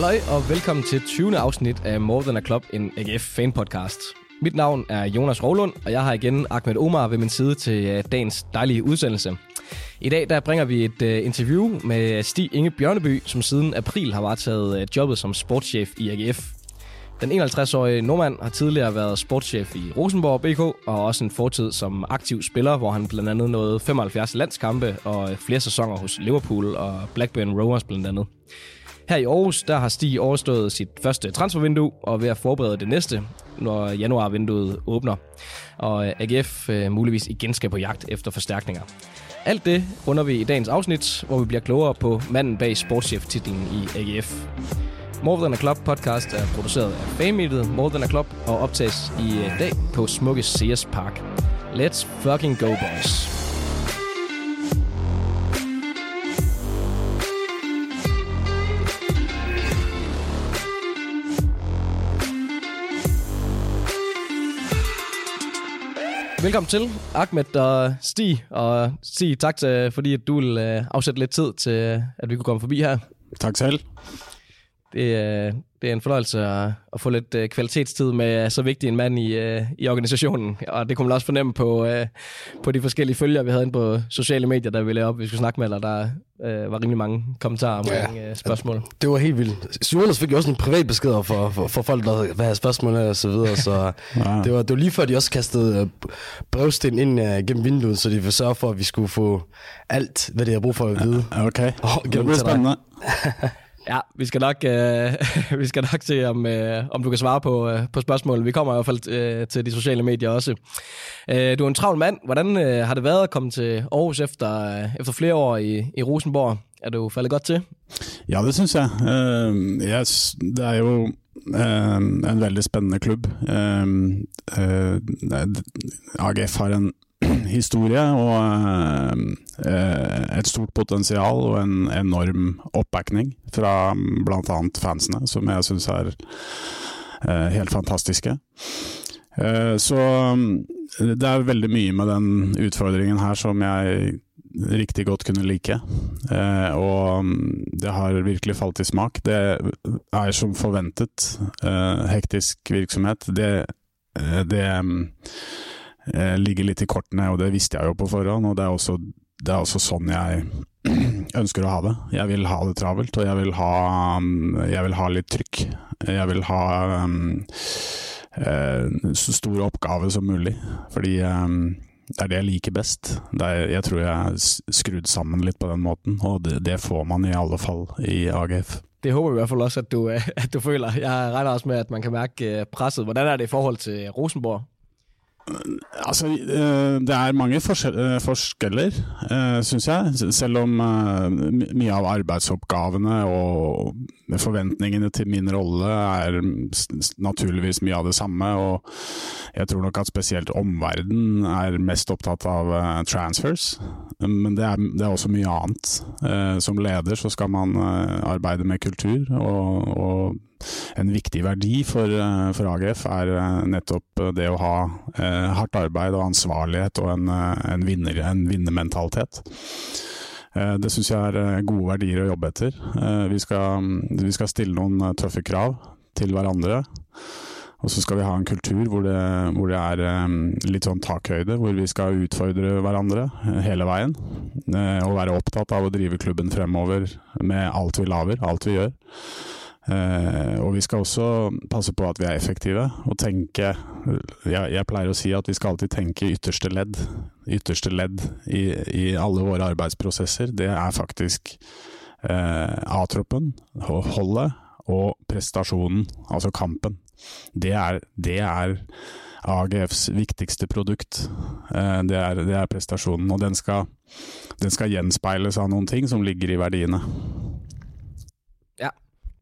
Halløj og velkommen til 20. afsnit af More Than a Club, en AGF fan podcast. Mit navn er Jonas Rovlund, og jeg har igen Ahmed Omar ved min side til øh, dagens dejlige udsendelse. I dag der bringer vi et uh, interview med Stig Inge Bjørneby, som siden april har varetaget uh, jobbet som sportschef i AGF. Den 51-årige nordmand har tidligere været sportschef i Rosenborg BK, og også en fortid som aktiv spiller, hvor han blandt andet nåede 75 landskampe og flere sæsoner hos Liverpool og Blackburn Rovers blandt andet. Her i Aarhus, der har Stig overstået sit første transfervindue og er ved at forberede det næste, når januarvinduet åbner. Og AGF øh, muligvis igen skal på jagt efter forstærkninger. Alt det runder vi i dagens afsnit, hvor vi bliver klogere på manden bag sportschef-titlen i AGF. More Than a Club podcast er produceret af fanmediet More Than a Club og optages i dag på smukke Sears Park. Let's fucking go, boys! Velkommen til, Ahmed og Stig. Og Stig, tak til, fordi at du vil uh, afsætte lidt tid til, at vi kunne komme forbi her. Tak selv. Det, uh, det er en fornøjelse at, at få lidt uh, kvalitetstid med så vigtig en mand i, uh, i organisationen. Og det kunne man også fornemme på, på de forskellige følgere, vi havde inde på sociale medier, der ville op, vi skulle snakke med dig. Der var rimelig mange kommentarer omkring ja, spørgsmål. Det var helt vildt. Jonas fik jo også en privat besked for, for, for folk, der hvad spørgsmål og så videre. Så ja. det, var, det var lige før, de også kastede brevsten ind uh, gennem vinduet, så de ville sørge for, at vi skulle få alt, hvad det er brug for at vide. Ja, okay. Oh, det bliver spændende. Ja, vi skal nok, øh, vi skal nok se, om, øh, om du kan svare på, øh, på spørgsmålet. Vi kommer i hvert fald øh, til de sociale medier også. Øh, du er en travl mand. Hvordan øh, har det været at komme til Aarhus efter, øh, efter flere år i, i Rosenborg? Er du faldet godt til? Ja, det synes jeg. Uh, yes, det er jo uh, en veldig spændende klub. Uh, uh, AGF har en historie og eh, et stort potensial og en enorm oppbacking fra bl.a. fansene, som jeg syns er eh, helt fantastiske. Eh, så det er veldig mye med den utfordringen her som jeg riktig godt kunne like. og det har virkelig falt i smak. Det er som forventet. hektisk virksomhet. Det, det eh, ligger litt i kortene, og det visste jeg jo på forhånd. og det er også, det er også sånn jeg ønsker å ha det. Jeg vil ha det travelt, og jeg vil ha, jeg vil ha litt trykk. Jeg vil ha um, eh, så stor oppgave som mulig, fordi um, det er det jeg liker best. Er, jeg tror jeg er skrudd sammen litt på den måten, og det, det, får man i alle fall i AGF. Det håper vi i hvert fall også, at du, at du føler. Jeg regner også med, at man kan merke presset. Hvordan er det i forhold til Rosenborg? Altså, eh, det er mange eh, forskjeller, eh, syns jeg. Selv om mye av arbeidsoppgavene og forventningene til min rolle er naturligvis mye av det samme. Og jeg tror nok at spesielt omverdenen er mest opptatt av transfers. Men det er, det er også mye annet. Som leder så skal man arbeide med kultur og, og en viktig verdi for, eh, for, AGF er eh, nettopp det å ha eh, hardt arbeid og ansvarlighet og en, en, vinner, en vinnermentalitet. Det syns jeg er gode verdier å jobbe etter. Vi skal, vi skal stille noen tøffe krav til hverandre. Og så skal vi ha en kultur hvor det, hvor det er litt sånn takhøyde, hvor vi skal utfordre hverandre hele veien. Og være opptatt av å drive klubben fremover med alt vi lager, alt vi gjør. Uh, og vi skal også passe på at vi er effektive og tenke jeg, jeg, pleier å si at vi skal alltid tenke ytterste ledd. Ytterste ledd i, i alle våre arbeidsprosesser. Det er faktisk uh, A-troppen, holdet og prestasjonen, altså kampen. Det er, det er AGFs viktigste produkt. Uh, det, er, det, er, prestasjonen. Og den skal, den skal gjenspeiles av noen ting som ligger i verdiene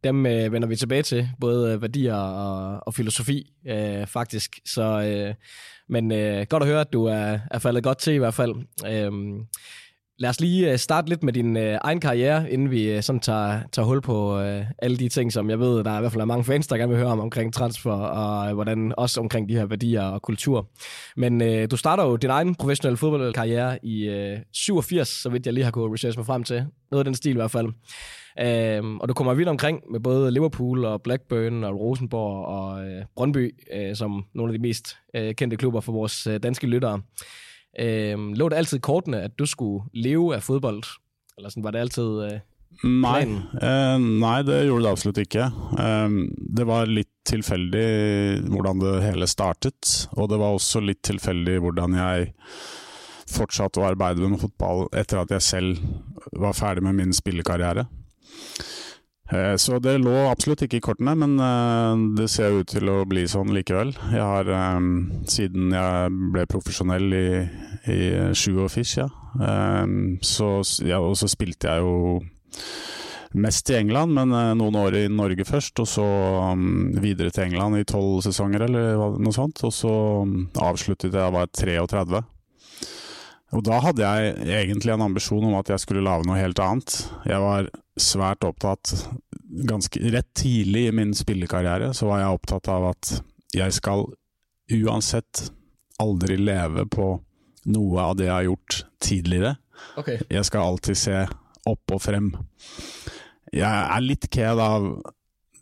dem øh, vender vi tilbage til, både øh, værdier og, og filosofi øh, faktisk. Så, øh, men øh, godt at høre, at du er, er faldet godt til i hvert fald. Øh, Lad os lige øh, starte lidt med din øh, egen karriere, inden vi øh, sådan tager, tager hul på øh, alle de ting, som jeg ved, der er i hvert fald er mange fans, der gerne vil høre om omkring transfer, og øh, hvordan også omkring de her værdier og kultur. Men øh, du starter jo din egen professionelle fodboldkarriere i øh, 87, så vidt jeg lige har kunnet researche mig frem til. Noget af den stil i hvert fald. Øh, og du kommer vidt omkring med både Liverpool og Blackburn og Rosenborg og øh, Brøndby, øh, som nogle af de mest øh, kendte klubber for vores øh, danske lyttere. Øhm, lå det altid kortene, at du skulle leve af fodbold? Eller sådan, var det altid øh, Nei, eh, nei, det gjorde det absolutt ikke. Eh, det var litt tilfeldig hvordan det hele startet, og det var også litt tilfeldig hvordan jeg fortsatte å arbeide med fotball etter at jeg selv var ferdig med min spillekarriere. Eh, Så det lå absolutt ikke i kortene, men eh, det ser ut til å bli sånn likevel. Jeg har, eh, siden jeg ble profesjonell i, i 87, ja, eh, så, ja, og så spilte jeg jo mest i England, men noen år i Norge først, og så mm, videre til England i tolv sesonger eller noe sånt. Og så mm, avsluttet jeg da var 33. Og da hadde jeg egentlig en ambisjon om at jeg skulle lage noe helt annet. Jeg var svært opptatt Ganske rett tidlig i min spillekarriere så var jeg opptatt av at jeg skal uansett aldri leve på noe av det jeg har gjort tidligere. Okay. Jeg skal alltid se opp og frem. Jeg er litt ked av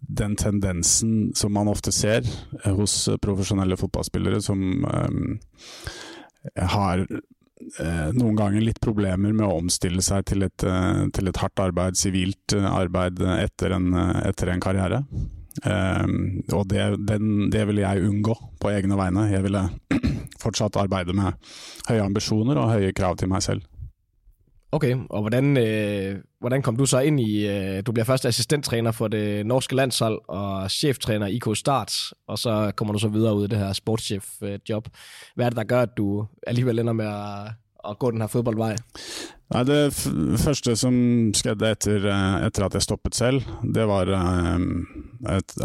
den tendensen som man ofte ser hos profesjonelle fotballspillere som um, har noen ganger litt problemer med å omstille seg til et, eh, til et hardt arbeid, sivilt eh, arbeid etter en, eh, etter en karriere. Eh, og det, den, det ville jeg unngå på egne vegne. Jeg ville fortsatt arbeide med høye ambisjoner og høye krav til meg selv. Okay, og hvordan, øh, hvordan kom du så ind i, øh, du bliver først assistenttræner for det norske landshold og cheftræner IK Start, og så kommer du så videre ud i det her sportschef-job. Hvad er det, der gør, at du alligevel ender med at, at gå den her fodboldvej? Nei, Det første som skjedde etter, eh, etter at jeg stoppet selv, det var eh,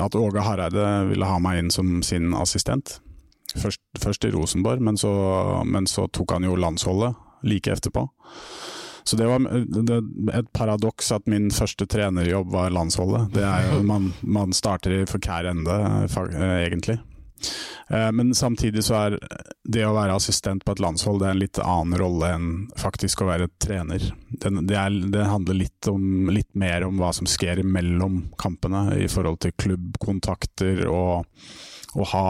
at Åge Hareide ville ha meg inn som sin assistent. Først, først i Rosenborg, men så, men så tok han jo landsholdet like etterpå. Så det var det, et paradoks at min første trenerjobb var landsholdet. Det er jo, man, man starter i for hver ende, egentlig. Eh, Men samtidig så er det å være assistent på et landshold det er en litt annen rolle enn faktisk å være trener. Det, er, det handler litt, om, litt mer om hva som skjer mellom kampene i forhold til klubbkontakter og å ha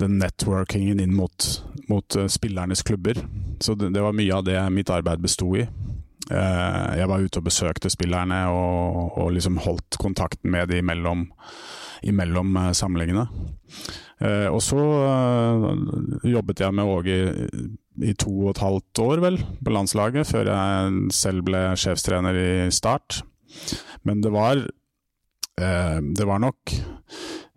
den networkingen inn mot, mot eh, spillernes klubber. Så det, det var mye av det mitt arbeid besto i. Eh, Jeg var ute og besøkte spillerne og, og liksom holdt kontakten med dem imellom, imellom eh, samlingene. Og så jobbet jeg med Åge i, i to og et halvt år, vel, på landslaget, før jeg selv ble sjefstrener i Start. Men det var Det var nok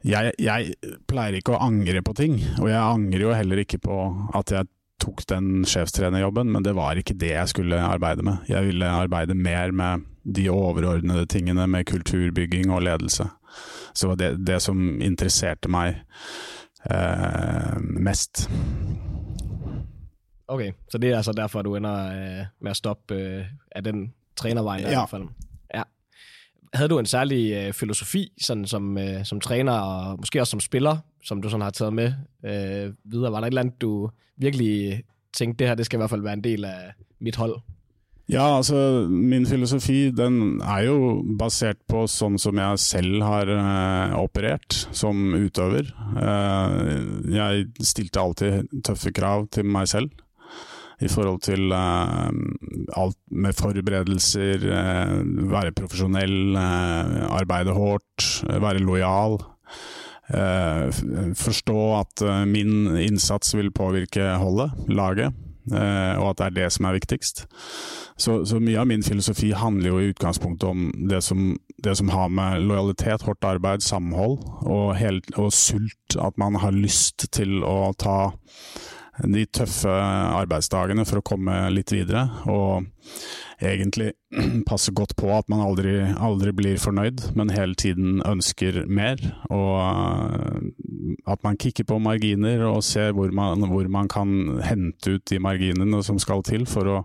jeg, jeg pleier ikke å angre på ting, og jeg angrer jo heller ikke på at jeg tok den sjefstrenerjobben, men det var ikke det jeg skulle arbeide med. Jeg ville arbeide mer med de overordnede tingene, med kulturbygging og ledelse. Så det var det, som interesserte meg eh, mest. Ok, så det er altså derfor, du ender øh, med å stoppe av den trenerveien? der i Ja. hvert fald. Havde du en særlig øh, filosofi, sådan som, øh, som træner og måske også som spiller, som du sådan har taget med øh, videre? Var der et eller andet, du virkelig tænkte, det her det skal i hvert fald være en del af mit hold? Ja, altså min filosofi den er jo basert på sånn som jeg selv har eh, operert som utøver. Eh, jeg stilte alltid tøffe krav til meg selv i forhold til uh, alt med forberedelser, uh, være profesjonell, uh, arbeide hardt, være lojal. Forstå at min innsats vil påvirke holdet, laget, og at det er det som er viktigst. Så, så mye av min filosofi handler jo i utgangspunktet om det som, det som har med lojalitet, hardt arbeid, samhold og, helt, og sult. At man har lyst til å ta de tøffe arbeidsdagene for å komme litt videre. Og egentlig passe godt på at man aldri, aldri blir fornøyd, men hele tiden ønsker mer. Og eh, at man kikker på marginer og ser hvor man, hvor man kan hente ut de marginene som skal til for å,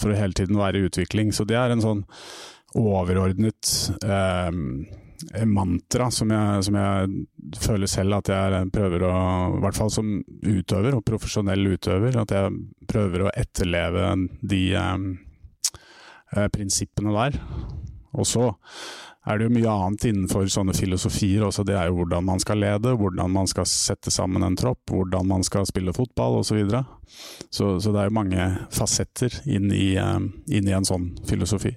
for å hele tiden være i utvikling. Så det er en sånn overordnet eh, mantra som jeg, som jeg, føler selv at jeg prøver å, i hvert fall som utøver og profesjonell utøver, at jeg prøver å etterleve de eh, eh, prinsippene der. Og så er det jo mye annet innenfor sånne filosofier også. Det er jo hvordan man skal lede, hvordan man skal sette sammen en tropp, hvordan man skal spille fotball osv. Så, videre. så Så det er jo mange fasetter inn i, eh, inn i en sånn filosofi.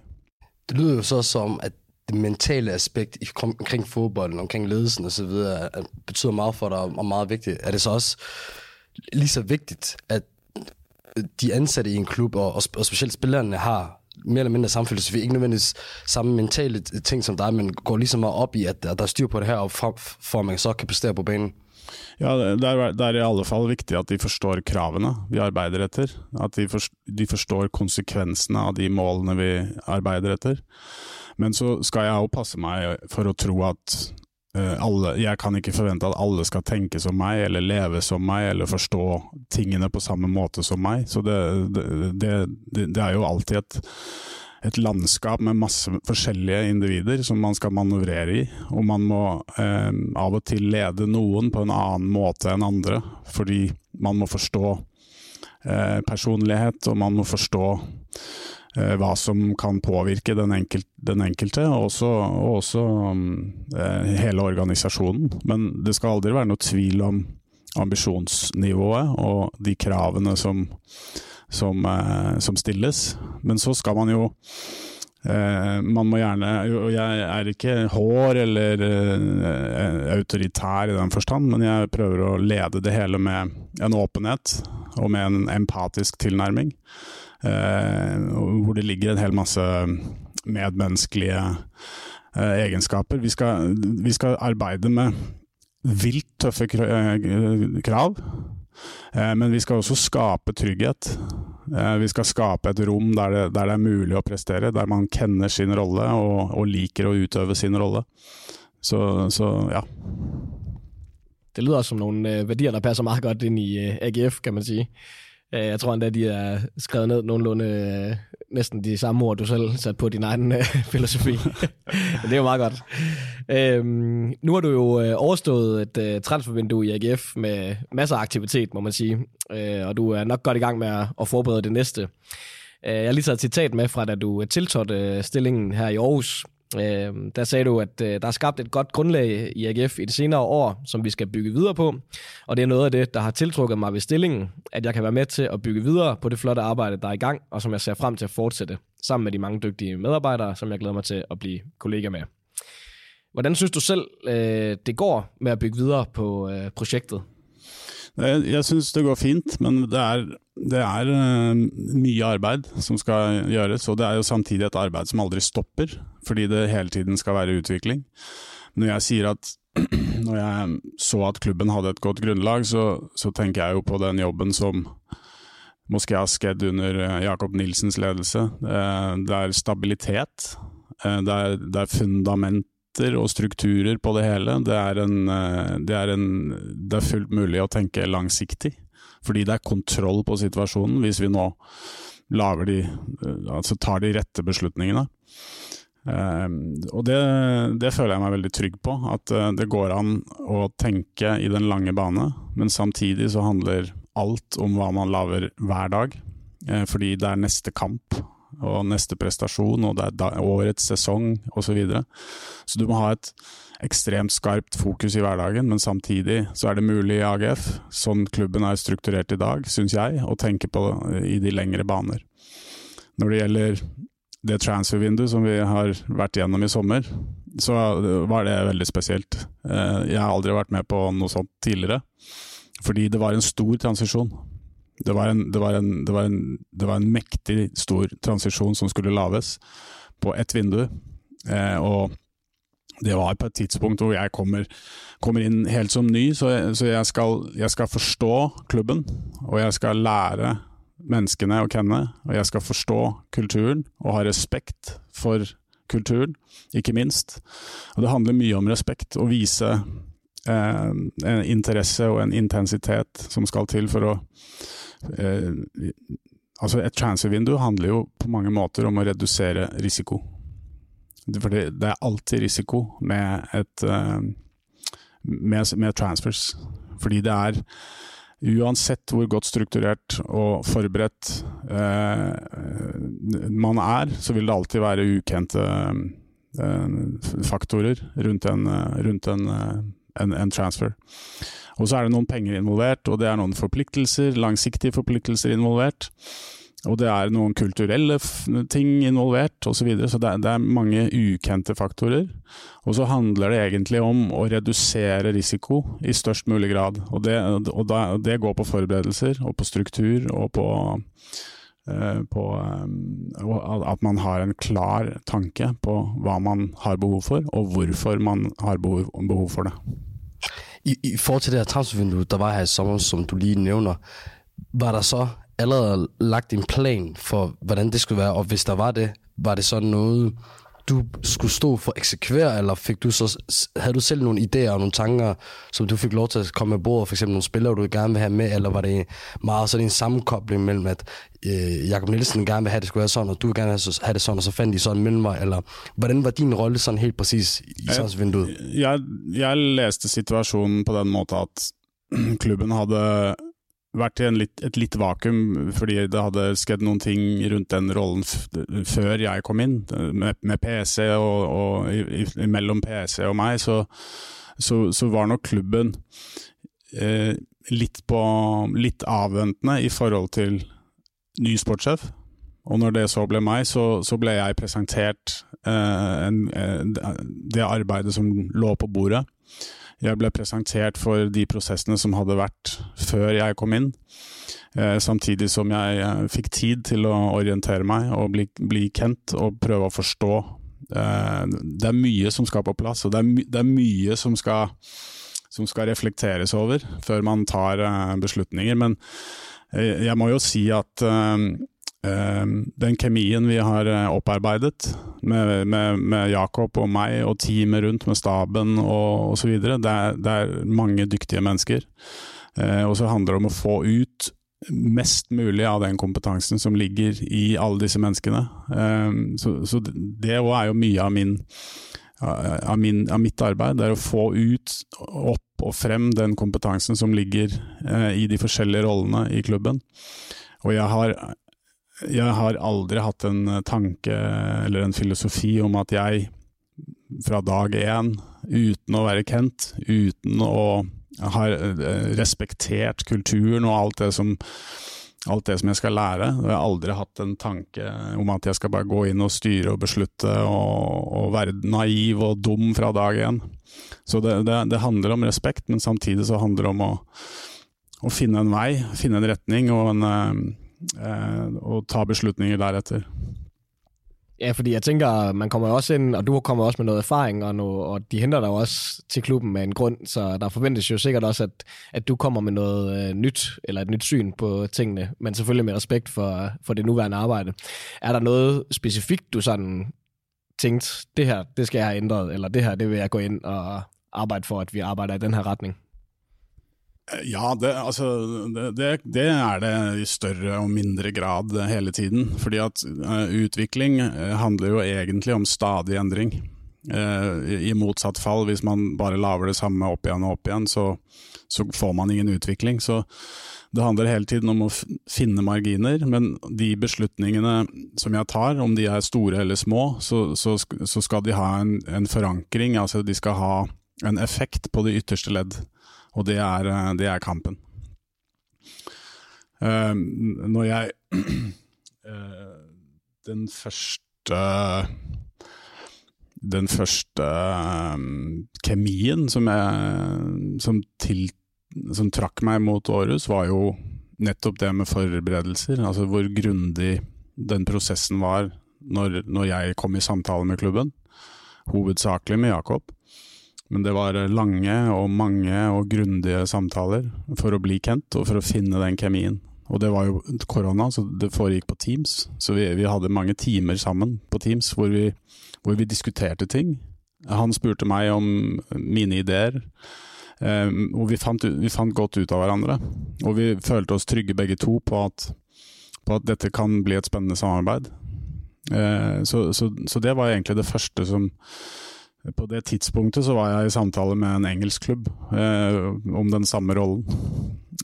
Det lyder jo så som at det mentale aspekt omkring fodbolden, omkring ledelsen osv. betyder meget for deg og meget viktig. Er det så også lige så vigtigt, at de ansatte i en klubb, og, og spesielt spillerne, har mer eller mindre samme filosofi, ikke nødvendigvis samme mentale ting som deg, men går liksom meget opp i at, der er styr på det her, og for at man så kan prestere på banen? Ja, det er, det er, i alle fall viktig at de forstår kravene vi arbeider etter. At de, forstår, de forstår konsekvensene av de målene vi arbeider etter. Men så skal jeg òg passe meg for å tro at uh, alle Jeg kan ikke forvente at alle skal tenke som meg, eller leve som meg, eller forstå tingene på samme måte som meg. Så det, det, det, det er jo alltid et et landskap med masse forskjellige individer som man skal manøvrere i. Og man må eh, av og til lede noen på en annen måte enn andre, fordi man må forstå eh, personlighet, og man må forstå Eh, hva som kan påvirke den, enkelt, den enkelte, og også, og også eh, hele organisasjonen. Men det skal aldri være noe tvil om ambisjonsnivået og de kravene som, som, eh, som stilles. Men så skal man jo Uh, man må gjerne jeg er ikke hår eller uh, autoritær i den forstand, men jeg prøver å lede det hele med en åpenhet og med en empatisk tilnærming. Eh, hvor det ligger en hel masse medmenneskelige eh, egenskaper. Vi skal, vi skal arbeide med vilt tøffe eh, krav. Men vi skal også skape trygghet. Vi skal skape et rom der det, der det er mulig å prestere, der man kenner sin rolle og, og liker å utøve sin rolle. Så, så, ja. Det lyder som noen verdier der passer meget godt inn i AGF, kan man si. Øh, jeg tror endda, de er skrevet ned nogenlunde øh, næsten de samme ord, du selv satte på din egen øh, filosofi. det er jo meget godt. Øhm, nu har du jo øh, overstået et øh, transfervindue i AGF med masser af aktivitet, må man sige. Øh, og du er nok godt i gang med at, at forberede det næste. Øh, jeg har lige taget et citat med fra, da du tiltrådte stillingen her i Aarhus. Øh, der sagde du, at øh, der er skabt et godt grundlag i AGF i de senere år, som vi skal bygge videre på. Og det er noget af det, der har tiltrukket mig ved stillingen, at jeg kan være med til at bygge videre på det flotte arbejde, der er i gang, og som jeg ser frem til at fortsætte, sammen med de mange dygtige medarbejdere, som jeg glæder mig til at blive kollega med. Hvordan synes du selv, øh, det går med at bygge videre på øh, projektet? Jeg, jeg syns det går fint, men det er, det er uh, mye arbeid som skal gjøres. Og det er jo samtidig et arbeid som aldri stopper, fordi det hele tiden skal være utvikling. Når jeg sier at når jeg så at klubben hadde et godt grunnlag, så, så tenker jeg jo på den jobben som Moské har skjedd under eh, Jakob Nilsens ledelse. Det er stabilitet. Eh, det er, det er fundament konserter og strukturer på det hele. Det er, en, eh, det, er en, det er, fullt mulig å tenke langsiktig, fordi det er kontroll på situasjonen hvis vi nå de, eh, altså tar de rette beslutningene. Uh, og det, det, føler jeg meg veldig trygg på, at uh, det går an å tenke i den lange bane, men samtidig så handler alt om hva man lager hver dag, uh, fordi det er neste kamp og neste prestasjon, og det er årets sesong osv. Så, videre. så du må ha et ekstremt skarpt fokus i hverdagen, men samtidig så er det mulig i AGF, sånn klubben er strukturert i dag, syns jeg, å tenke på i de lengre baner. Når det gjelder det transfer-vinduet som vi har vært gjennom i sommer, så var det veldig spesielt. Eh, jeg har aldri vært med på noe sånt tidligere, fordi det var en stor transisjon. Det var, en, det, var en, det, var en, det var, en, mektig stor transisjon som skulle lages på ett vindu. Eh, og, det var på et tidspunkt hvor jeg kommer, kommer inn helt som ny, så, jeg, så jeg, skal, jeg, skal, forstå klubben. Og jeg skal lære menneskene å kenne, og jeg skal forstå kulturen og ha respekt for kulturen, ikke minst. Og det handler mye om respekt, å vise eh, en interesse og en intensitet som skal til for å Altså, et transfer-vindu handler jo på mange måter om å redusere risiko. For det, det, er alltid risiko med, et, uh, med, med, transfers. Fordi det er Uansett hvor godt strukturert og forberedt eh, man er, så vil det alltid være ukjente eh, faktorer rundt en, rundt en, en, en transfer. Og så er det noen penger involvert, og det er noen forpliktelser, langsiktige forpliktelser involvert. Og det er noen kulturelle ting involvert osv. Så, videre, så det er, det er, mange ukjente faktorer. Og så handler det egentlig om å redusere risiko i størst mulig grad. Og det, og da, det går på forberedelser og på struktur og på, eh, på eh, at man har en klar tanke på hva man har behov for, og hvorfor man har behov, behov for det. I, I forhold til det her transfervindue, der var her i sommer, som du lige nævner, var der så allerede lagt en plan for, hvordan det skulle være, og hvis der var det, var det så noget, du skulle stå for at eksekvere, eller fik du så, havde du selv nogle idéer og nogle tanker, som du fik lov til at komme med bordet, for eksempel nogle spillere, du gerne vil have med, eller var det meget sådan en sammenkobling mellem, at øh, Jakob Nielsen gerne vil have, at det skulle være sådan, og du vil gerne have det sådan, og så fandt de sådan en mellemvej, eller hvordan var din rolle sådan helt præcis i vinduet? Jeg, jeg læste situationen på den måten, at klubben havde vært i litt, et litt vakuum, fordi det hadde skjedd noen ting rundt den rollen før jeg kom inn. Med, med PC og, og i, i, mellom PC og meg, så, så, så var nok klubben eh, litt, på, litt avventende i forhold til ny sportssjef. Og når det så ble meg, så, så ble jeg presentert eh, en, en, det arbeidet som lå på bordet. Jeg ble presentert for de prosessene som hadde vært før jeg kom inn. Eh, samtidig som jeg eh, fikk tid til å orientere meg og bli, bli kjent og prøve å forstå. Eh, det er mye som skal på plass, og det er, det er mye som skal, som skal, reflekteres over før man tar beslutninger. Men jeg må jo si at den kemien vi har eh, opparbeidet med, med, med, Jakob og meg og teamet rundt, med staben og osv., det, det er mange dyktige mennesker. Eh, og så handler det om å få ut mest mulig av den kompetansen som ligger i alle disse menneskene. Ehm, så, så det òg er jo mye av, min, av, min, av mitt arbeid, det er å få ut, opp og frem den kompetansen som ligger eh, i de forskjellige rollene i klubben. Og jeg har jeg har aldri hatt en eh, tanke eller en filosofi om at jeg fra dag én, uten å være Kent, uten å ha eh, respektert kulturen og alt det som alt det som jeg skal lære. Jeg har aldri hatt en tanke om at jeg skal bare gå inn og styre og beslutte og, og være naiv og dum fra dag én. Så det, det, det, handler om respekt, men samtidig så handler det om å, å finne en vei, finne en retning og en, eh, og ta beslutninger deretter. Ja, fordi jeg tænker, man kommer også ind, og du kommer også med noget erfaring, og, noget, og de henter dig også til klubben med en grund, så der forventes jo sikkert også, at, at du kommer med noget øh, nyt, eller et nyt syn på tingene, men selvfølgelig med respekt for, for det nuværende arbejde. Er der noget specifikt, du sådan tænkt, det her, det skal jeg have ændret, eller det her, det vil jeg gå ind og arbejde for, at vi arbejder i den her retning? Ja, det, altså, det, det, er det i større og mindre grad hele tiden. Fordi at uh, utvikling uh, handler jo egentlig om stadig endring. I, I motsatt fall, hvis man bare lager det samme opp igjen og opp igjen, så, så, får man ingen utvikling. Så det handler hele tiden om å finne marginer, men de beslutningene som jeg tar, om de er store eller små, så, så, så skal de ha en, en forankring, altså de skal ha en effekt på det ytterste ledd og det er, eh, det er kampen. Uh, når jeg uh, Den første Den første um, kemien som, jeg, som, til, som trakk meg mot Århus, var jo nettopp det med forberedelser. Altså hvor grundig den prosessen var når, når jeg kom i samtale med klubben. hovedsakelig med Jakob. Men det var lange og mange og grundige samtaler for å bli kjent og for å finne den kjemien. Og det var jo korona, så det foregikk på Teams. Så vi, vi hadde mange timer sammen på Teams hvor vi, hvor vi diskuterte ting. Han spurte meg om mine ideer. Eh, og vi fant, vi fant, godt ut av hverandre. Og vi følte oss trygge begge to på at, på at dette kan bli et spennende samarbeid. Eh, så, så, så, det var egentlig det første som På det tidspunktet så var jeg i samtale med en engelsk klubb eh, om den samme rollen.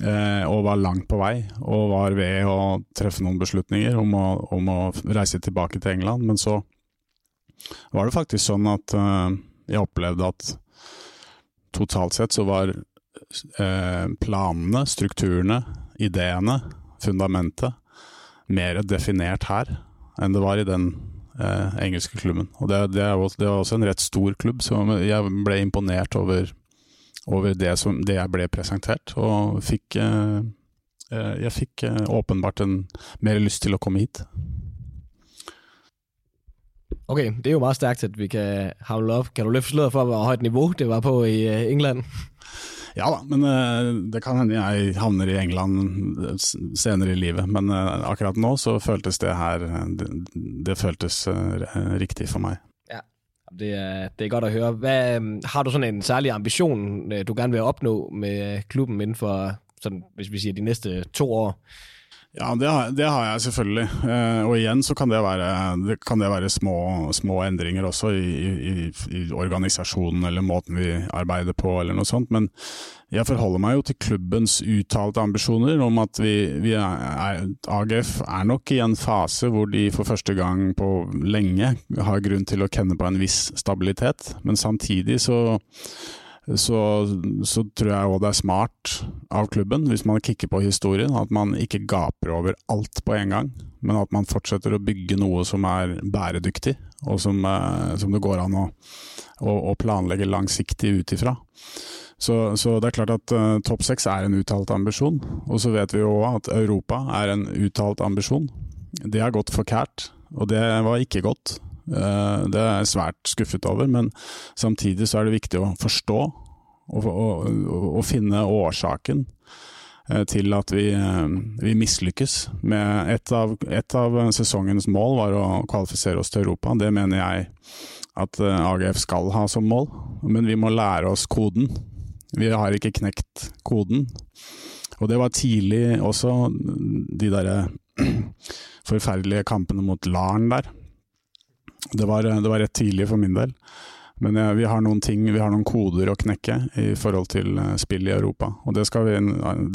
Eh, og var langt på vei, og var ved å treffe noen beslutninger om å, om å reise tilbake til England. Men så var det faktisk sånn at eh, jeg opplevde at totalt sett så var eh, planene, strukturene, ideene, fundamentet mer definert her enn det var i den eh, engelske klubben. Og det, det, også, det, er også en rett stor klubb, så jeg ble imponert over, over det, som, det, jeg ble presentert. Og fikk, eh, eh jeg fikk eh, åpenbart en, mer lyst til å komme hit. Ok, det er jo meget stærkt, at vi kan havle op. Kan du løfte sløret for, hvor højt niveau det var på i øh, England? Ja da, men uh, det kan hende jeg havner i England senere i livet. Men uh, akkurat nå så føltes det her Det, det føltes riktig for meg. Ja, det det er godt å høre. Hva, har du sånn en særlig ambisjon du gerne vil oppnå med klubben innenfor, sånn, hvis vi sier de neste to år? Ja, det har, det har, jeg selvfølgelig. Eh, og igjen så kan det være, det kan det være små, små, endringer også i, i, i, organisasjonen eller måten vi arbeider på eller noe sånt. Men jeg forholder meg jo til klubbens uttalte ambisjoner om at vi, vi er, AGF er nok i en fase hvor de for første gang på lenge har grunn til å kjenne på en viss stabilitet. Men samtidig så så, så, tror jeg òg det er smart av klubben, hvis man kikker på historien, at man ikke gaper over alt på en gang, men at man fortsetter å bygge noe som er bæredyktig, og som, eh, som det går an å, å, å planlegge langsiktig ut ifra. Så, så, det er klart at uh, topp seks er en uttalt ambisjon. Og så vet vi jo at Europa er en uttalt ambisjon. Det har gått forkært, og det var ikke godt. Uh, det er jeg svært skuffet over, men samtidig så er det viktig å forstå og, og, og finne årsaken uh, til at vi, uh, vi mislykkes. Et av, et av, sesongens mål var å kvalifisere oss til Europa. Det mener jeg at AGF skal ha som mål, men vi må lære oss koden. Vi har ikke knekt koden. Og det var tidlig også, de derre forferdelige kampene mot Larn der det var, det var rett tidlig for min del. Men ja, vi har noen ting, vi har noen koder å knekke i forhold til eh, spill i Europa. Og det skal, vi,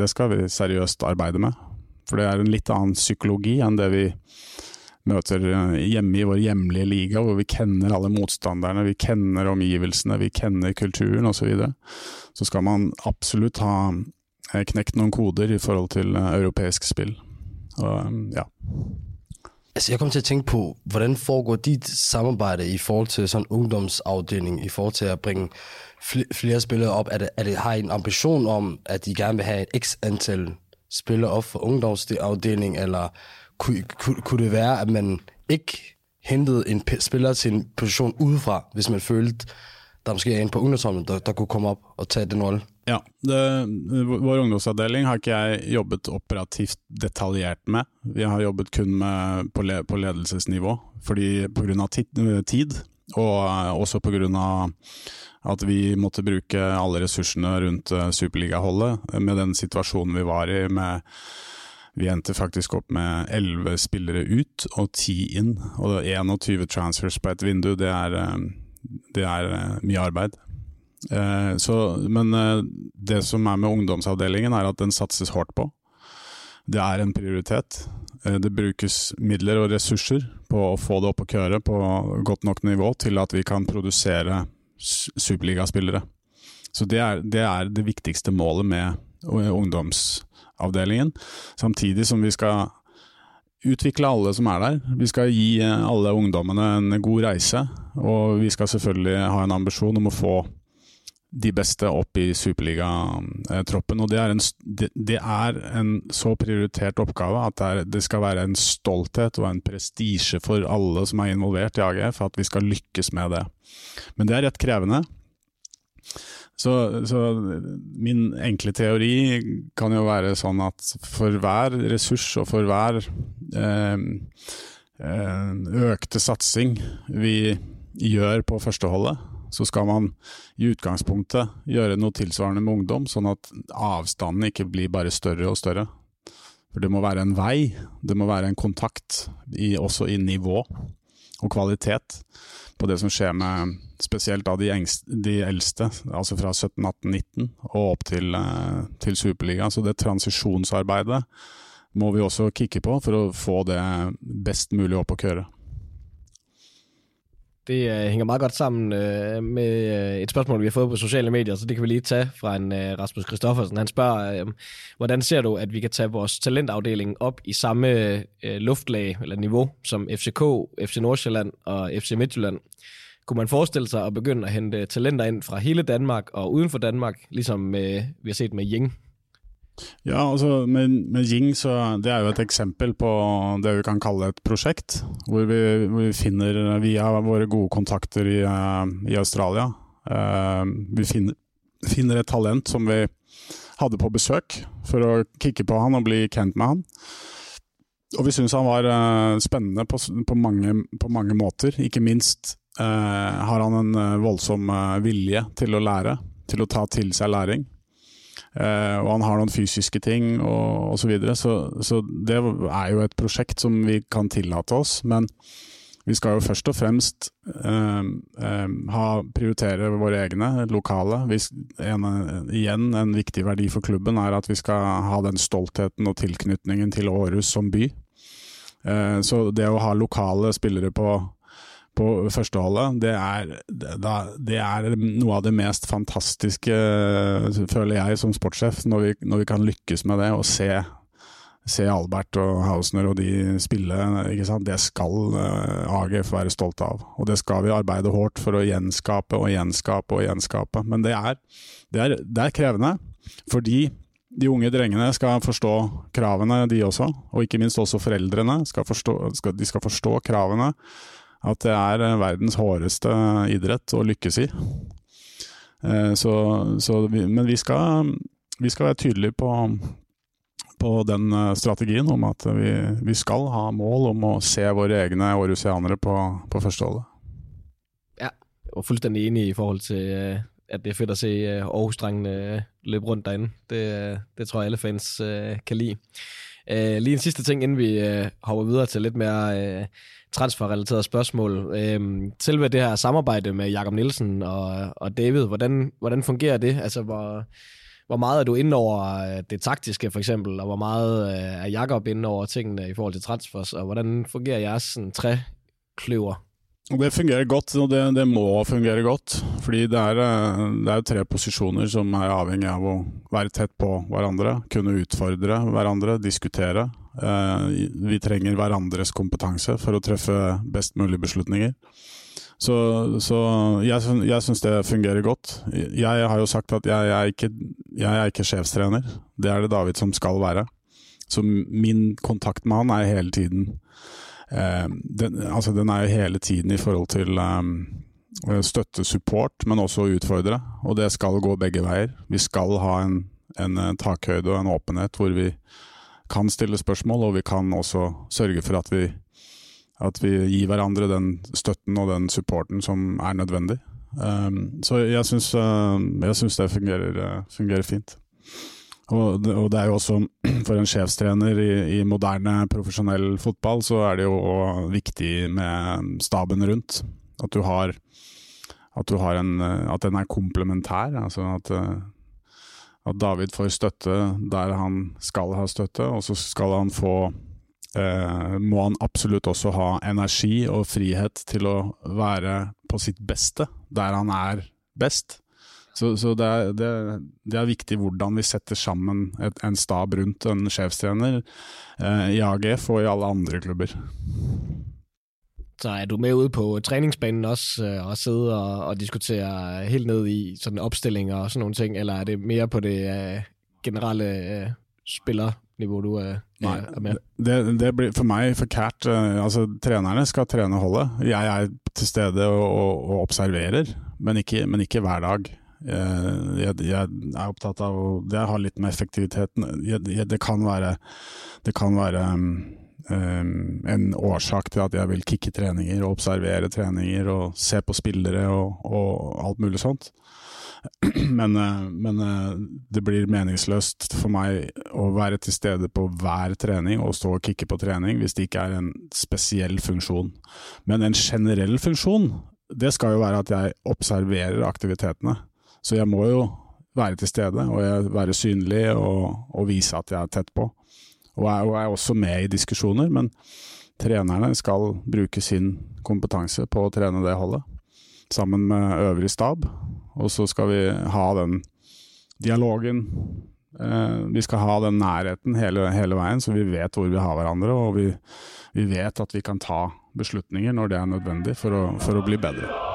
det skal vi seriøst arbeide med. For det er en litt annen psykologi enn det vi møter eh, hjemme i vår hjemlige liga, hvor vi kenner alle motstanderne, vi kenner omgivelsene, vi kenner kulturen osv. Så, videre. så skal man absolutt ha eh, knekt noen koder i forhold til europeisk spill. Og, ja. Altså, jeg kom til at tænke på, hvordan foregår dit samarbejde i forhold til sådan ungdomsafdeling, i forhold til at bringe flere spillere op? Er det, er det, har I en ambition om, at I gerne vil have et x antal spillere op for ungdomsafdeling, eller kunne, kunne, kunne det være, at man ikke hentede en spiller til en position udefra, hvis man følte, der måske er inn på ungdomsholdet, der, de kunne komme opp og ta den rollen. Ja, det, Vår ungdomsavdeling har ikke jeg jobbet operativt detaljert med. Vi har jobbet kun med, på, le, på ledelsesnivå, fordi pga. Tid, tid, og også pga. at vi måtte bruke alle ressursene rundt eh, superligaholdet med den situasjonen vi var i. med vi endte faktisk opp med elleve spillere ut og ti inn. Og 21 transfers på et vindu, det er, eh, det er eh, mye arbeid. Eh, så, men eh, det som er med ungdomsavdelingen, er at den satses hardt på. Det er en prioritet. Eh, det brukes midler og ressurser på å få det opp å køre på godt nok nivå til at vi kan produsere superligaspillere. Så det er, det er, det viktigste målet med ungdomsavdelingen. Samtidig som vi skal utvikle alle som er der. Vi skal gi alle ungdommene en god reise, og vi skal selvfølgelig ha en ambisjon om å få de beste opp i superligatroppen. Og det er, en, det er, en, så prioritert oppgave at det, er, det, skal være en stolthet og en prestisje for alle som er involvert i AGF, at vi skal lykkes med det. Men det er rett krevende. Så, så, min enkle teori kan jo være sånn at for hver ressurs og for hver eh, eh økte satsing vi gjør på førsteholdet, så skal man i utgangspunktet gjøre noe tilsvarende med ungdom, sånn at avstanden ikke blir bare større og større. For det må være en vei, det må være en kontakt, i, også i nivå og kvalitet, på det som skjer med spesielt av de, de eldste, altså fra 17, 18, 19 og opp til, eh, til Superliga. Så det transisjonsarbeidet må vi også kikke på for å få det best mulig opp å køre. Det henger hænger meget godt sammen øh, med et spørsmål, vi har fået på sociale medier, så det kan vi lige tage fra en Rasmus Kristoffersen. Han spørger, øh, hvordan ser du, at vi kan tage vores talentafdeling op i samme luftlag eller niveau som FCK, FC Nordsjælland og FC Midtjylland? Kunne man forestille sig at begynde at hente talenter ind fra hele Danmark og uden for Danmark, ligesom øh, vi har set med Ying? Ja, altså med, med Ying så det er jo et eksempel på det vi kan kalle et prosjekt. Hvor vi, hvor vi finner, via våre gode kontakter i, eh, i Australia uh, Vi finner, finner, et talent som vi hadde på besøk for å kikke på han og bli kjent med han. Og vi syns han var uh, spennende på, på, mange, på, mange, måter. Ikke minst har han en voldsom vilje til å lære, til å ta til seg læring. Og han har noen fysiske ting og osv. Så, videre. så Så det er jo et prosjekt som vi kan tillate oss. Men vi skal jo først og fremst uh, ha, prioritere våre egne, lokale. Vi, en, igjen, en viktig verdi for klubben er at vi skal ha den stoltheten og tilknytningen til Århus som by. så det å ha lokale spillere på på førsteholdet, det er, det er noe av det mest fantastiske, føler jeg som sportssjef, når vi, når vi kan lykkes med det og se, se Albert og Hausner og de spille. Det skal eh, AGF være stolt av. Og det skal vi arbeide hardt for å gjenskape og gjenskape og gjenskape. Men det er, det er, det er krevende, fordi de unge drengene skal forstå kravene, de også. Og ikke minst også foreldrene. Skal forstå, skal, de skal forstå kravene at det er eh, verdens hardeste idrett å lykkes i. Eh, så, så vi, men vi skal, vi skal, være tydelige på, på den eh, strategien om at vi, vi, skal ha mål om å se våre egne årusianere på, på førsteholdet. Ja, og fullstendig enig i forhold til at det er fedt å se Aarhus-drengene løpe rundt derinde. Det, det tror jeg alle fans kan lide. Lige en sidste ting, inden vi hopper videre til lidt mere transferrelaterede spørgsmål. Øh, selve det her samarbejde med Jakob Nielsen og, og David, hvordan, hvordan fungerer det? Altså, hvor, hvor meget er du inde over øh, det taktiske, for eksempel, og hvor meget øh, er Jakob inde over tingene i forhold til transfers, og hvordan fungerer jeres sådan, trækløver? Det fungerer godt, og det, det, må fungere godt. Fordi det er, øh, det er tre posisjoner som er avhengig av å være tett på hverandre. Kunne utfordre hverandre, diskutere. Eh, vi trenger hverandres kompetanse for å treffe best mulig beslutninger. Så, så jeg, jeg syns det fungerer godt. Jeg har jo sagt at jeg, er ikke, jeg er ikke sjefstrener. Det er det David som skal være. Så min kontakt med han er hele tiden eh, den, altså den er jo hele tiden i forhold til eh, støtte, support, men også utfordre. Og det skal gå begge veier. Vi skal ha en, en takhøyde og en åpenhet hvor vi kan stille spørsmål, og vi kan også sørge for at vi, at vi gir hverandre den støtten og den supporten som er nødvendig. Um, så jeg syns, uh, det fungerer, fungerer fint. Og og det, er jo også, for en sjefstrener i, i, moderne profesjonell fotball, så er det jo viktig med staben rundt. At du har, at, du har en, at den er komplementær. Altså at uh, at David får støtte der han skal ha støtte, og så skal han få eh, Må han absolutt også ha energi og frihet til å være på sitt beste der han er best. Så, så det, er, det, det, er, viktig hvordan vi setter sammen et, en stab rundt en sjefstrener eh, i AGF og i alle andre klubber. Så er du med ude på træningsbanen også, øh, og sitter og, og diskuterer helt ned i sådan opstillinger og sådan nogle ting, eller er det mere på det uh, generelle uh, spillerniveau, du uh, Nei, er med? det, det blir for meg for kært. uh, Altså, trenerne skal trene holdet. Jeg er til stede og, og, og observerer, men ikke, men ikke hver dag. Uh, jeg, jeg, er opptatt av Det har litt med effektiviteten jeg, jeg, Det kan være, det kan være um, um, en årsak til at jeg vil kicke treninger og observere treninger og se på spillere og, og alt mulig sånt. Men, uh, men uh, det blir meningsløst for meg å være til stede på hver trening og stå og kicke på trening hvis det ikke er en spesiell funksjon. Men en generell funksjon, det skal jo være at jeg observerer aktivitetene. Så jeg må jo være til stede og være synlig og, og vise at jeg er tett på. Og jeg, og er også med i diskusjoner, men trenerne skal bruke sin kompetanse på å trene det holdet, sammen med øvrig stab. Og så skal vi ha den dialogen. Eh, vi skal ha den nærheten hele, hele, veien, så vi vet hvor vi har hverandre. Og vi, vi, vet at vi kan ta beslutninger når det er nødvendig for å, for å bli bedre.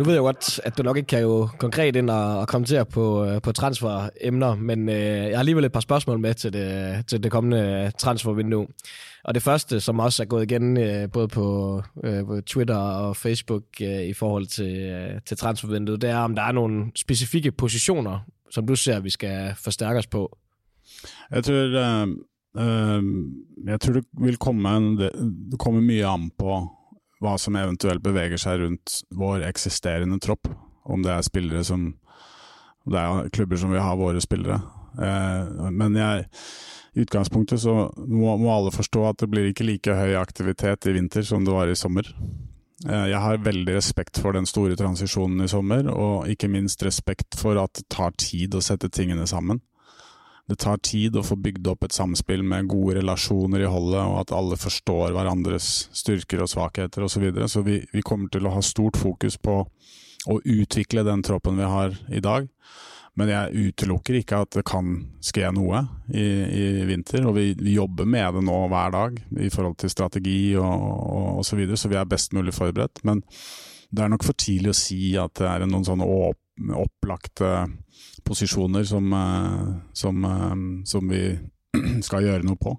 Nu ved jeg godt, at du nok ikke kan jo konkret ind og, og kommentere på, øh, på transferemner, men øh, jeg har alligevel et par spørgsmål med til det, til det kommende transfervindue. Og det første, som også er gået igen øh, både på, øh, Twitter og Facebook øh, i forhold til, øh, til transfervinduet, det er, om der er nogle specifikke positioner, som du ser, vi skal forstærke os på. Jeg tror, øh, øh, jeg tror det vil komme, en, det kommer mye an på hva som eventuelt beveger seg rundt vår eksisterende tropp. Om det er spillere som Det er klubber som vil ha våre spillere. Eh, men jeg, i utgangspunktet så må, må, alle forstå at det blir ikke like høy aktivitet i vinter som det var i sommer. Eh, jeg har veldig respekt for den store transisjonen i sommer, og ikke minst respekt for at det tar tid å sette tingene sammen det tar tid å få bygd opp et samspill med gode relasjoner i holdet, og at alle forstår hverandres styrker og svakheter osv. Så, videre. så vi, vi, kommer til å ha stort fokus på å utvikle den troppen vi har i dag. Men jeg utelukker ikke at det kan skje noe i, i vinter, og vi, vi, jobber med det nå hver dag i forhold til strategi og, og så videre, så vi er best mulig forberedt. Men det er nok for tidlig å si at det er noen sånne opplagte posisjoner som, eh, som, eh, som vi skal gjøre noe på.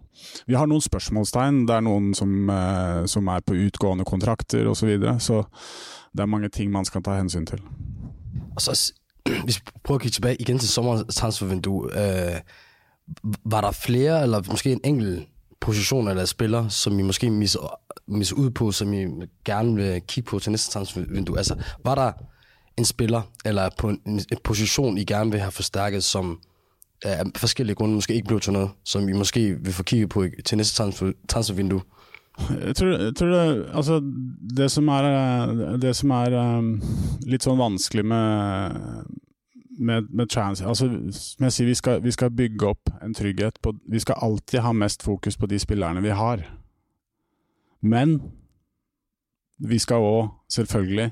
Vi har noen spørsmålstegn. Det er noen som, eh, som er på utgående kontrakter osv. Så, videre, så det er mange ting man skal ta hensyn til. Altså, hvis vi prøver å kikke tilbake igjen til sommerens transfervindu, Øh, var det flere, eller måske en enkelt position eller spiller, som I måske misser, ud på, som I gerne vil kigge på til næste transfervindue? Altså, var der en spiller, eller på en, en position, I gerne vil have forstærket, som af forskellige grunde måske ikke blev til noget, som I måske vil få kigget på til næste transfer, transfervindue? Jeg tror, jeg tror det, altså, det som er, det som er um, litt sånn vanskelig med, med, med trans... Altså, som jeg sier, vi skal, vi skal bygge opp en trygghet på Vi skal alltid ha mest fokus på de spillerne vi har. Men vi skal òg selvfølgelig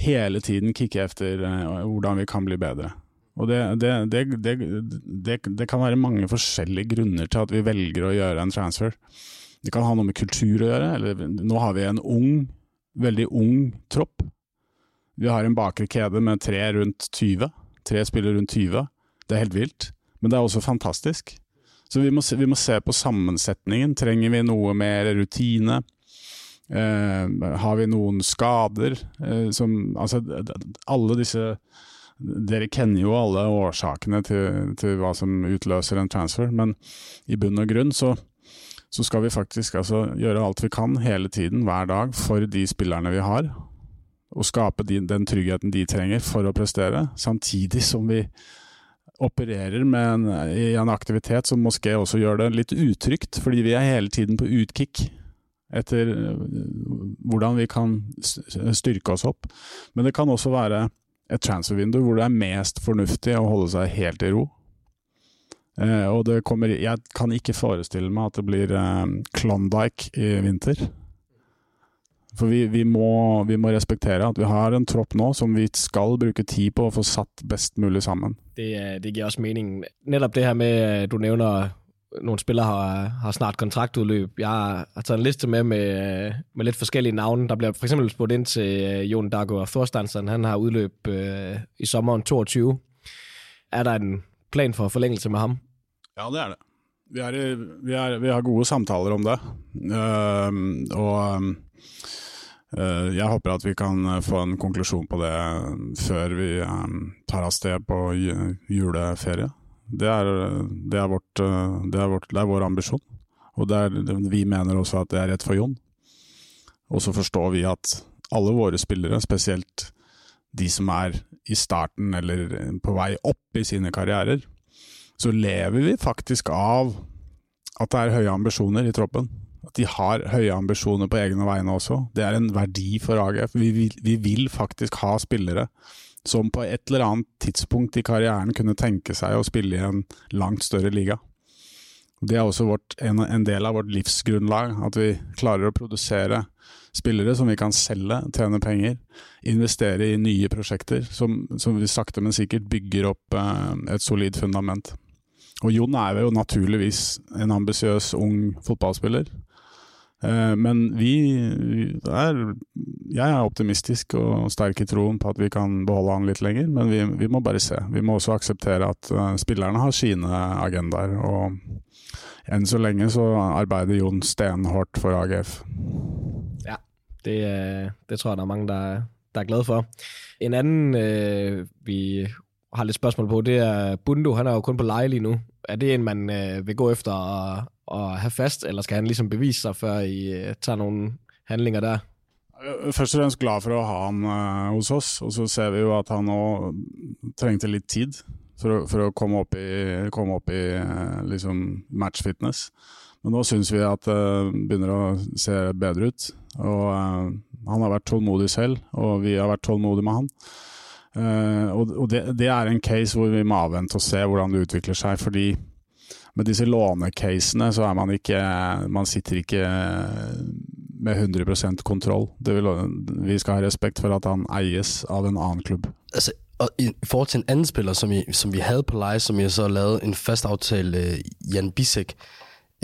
hele tiden kikke efter uh, hvordan vi kan bli bedre. Og det, det, det, det, kan være mange forskjellige grunner til at vi velger å gjøre en transfer. Det kan ha noe med kultur å gjøre. Eller, nå har vi en ung, veldig ung tropp. Vi har en bakre kjede med tre rundt 20. Tre spillere rundt 20. Det er helt vilt. Men det er også fantastisk. Så vi må, se, vi må se på sammensetningen. Trenger vi noe mer rutine? Eh, har vi noen skader? Eh, som, altså, alle disse Dere kjenner jo alle årsakene til, til, hva som utløser en transfer, men i bunn og grunn så, så skal vi faktisk altså, gjøre alt vi kan hele tiden, hver dag, for de spillerne vi har. Og skape de, den tryggheten de trenger for å prestere, samtidig som vi opererer en, i en aktivitet som måske også gjør det litt utrygt, fordi vi er hele tiden på utkick etter eh, hvordan vi kan styrke oss opp. Men det kan også være et transfer-vindu hvor det er mest fornuftig å holde seg helt i ro. Eh, og det kommer Jeg kan ikke forestille meg at det blir eh, Klondyke i vinter. For vi, vi, må, vi, må, respektere at vi har en tropp nå som vi skal bruke tid på å få satt best mulig sammen. Det, det gir oss mening. Nettopp det her med du nevner noen spillere har, har, snart kontraktudløp. Jeg har tatt en liste med med, med litt forskellige navn. Der blir eksempel spurt inn til øh, Jon Dago Thorsteinsen. Han har udløb øh, i sommeren 22. Er der en plan for forlengelse med ham? Ja, det er det. Vi, er, vi, er, vi har gode samtaler om det. Uh, og uh, jeg håper at vi kan få en konklusjon på det før vi um, tar av sted på juleferie. Det er, det er, vårt, det er, vårt, det er vår ambisjon. Og vi mener også at det er rett for Jon. Og så forstår vi at alle våre spillere, spesielt de som er i starten eller på vei opp i sine karrierer, så lever vi faktisk av at det er høye ambisjoner i troppen. At de har høye ambisjoner på egne vegne også. Det er en verdi for AGF. Vi vil, vi vil faktisk ha spillere som på et eller annet tidspunkt i karrieren kunne tenke seg å spille i en langt større liga. Det er også vårt, en, en, del av vårt livsgrunnlag, at vi klarer å produsere spillere som vi kan selge, tjene penger, investere i nye prosjekter som, som vi sakte, men sikkert bygger opp eh, et solid fundament. Og Jon er jo naturligvis en ambisiøs ung fotballspiller. Eh, men vi er Jeg er optimistisk og sterk i troen på at vi kan beholde han litt lenger, men vi, vi må bare se. Vi må også akseptere at uh, spillerne har sine agendaer, og enn så lenge så arbeider Jon stenhardt for AGF. Ja, det, det tror jeg det er mange der, der er glade for. En annen øh, vi har litt spørsmål på, det er Bundo. Han er jo kun på leie lige nu. Er det en man øh, vil gå efter og å ha fast, eller skal han liksom bevise sig, før I uh, tar noen handlinger der? Først og fremst glad for å ha han uh, hos oss, og så ser vi jo at han nå trengte litt tid for å, for å komme opp i, komme opp i uh, liksom matchfitness. Men nå syns vi at det uh, begynner å se bedre ut. Og han har vært tålmodig selv, og vi har vært tålmodige med han. og, og det, det, er en case hvor vi må avvente og se hvordan det utvikler seg. fordi med disse lånecasene så er man ikke Man sitter ikke med 100 kontroll. Vil, vi skal ha respekt for at han eies av en annen klubb. Altså, I forhold til en annen spiller som vi, som vi hadde på leie, som vi så lavede en fast aftale, øh, Jan Bisek.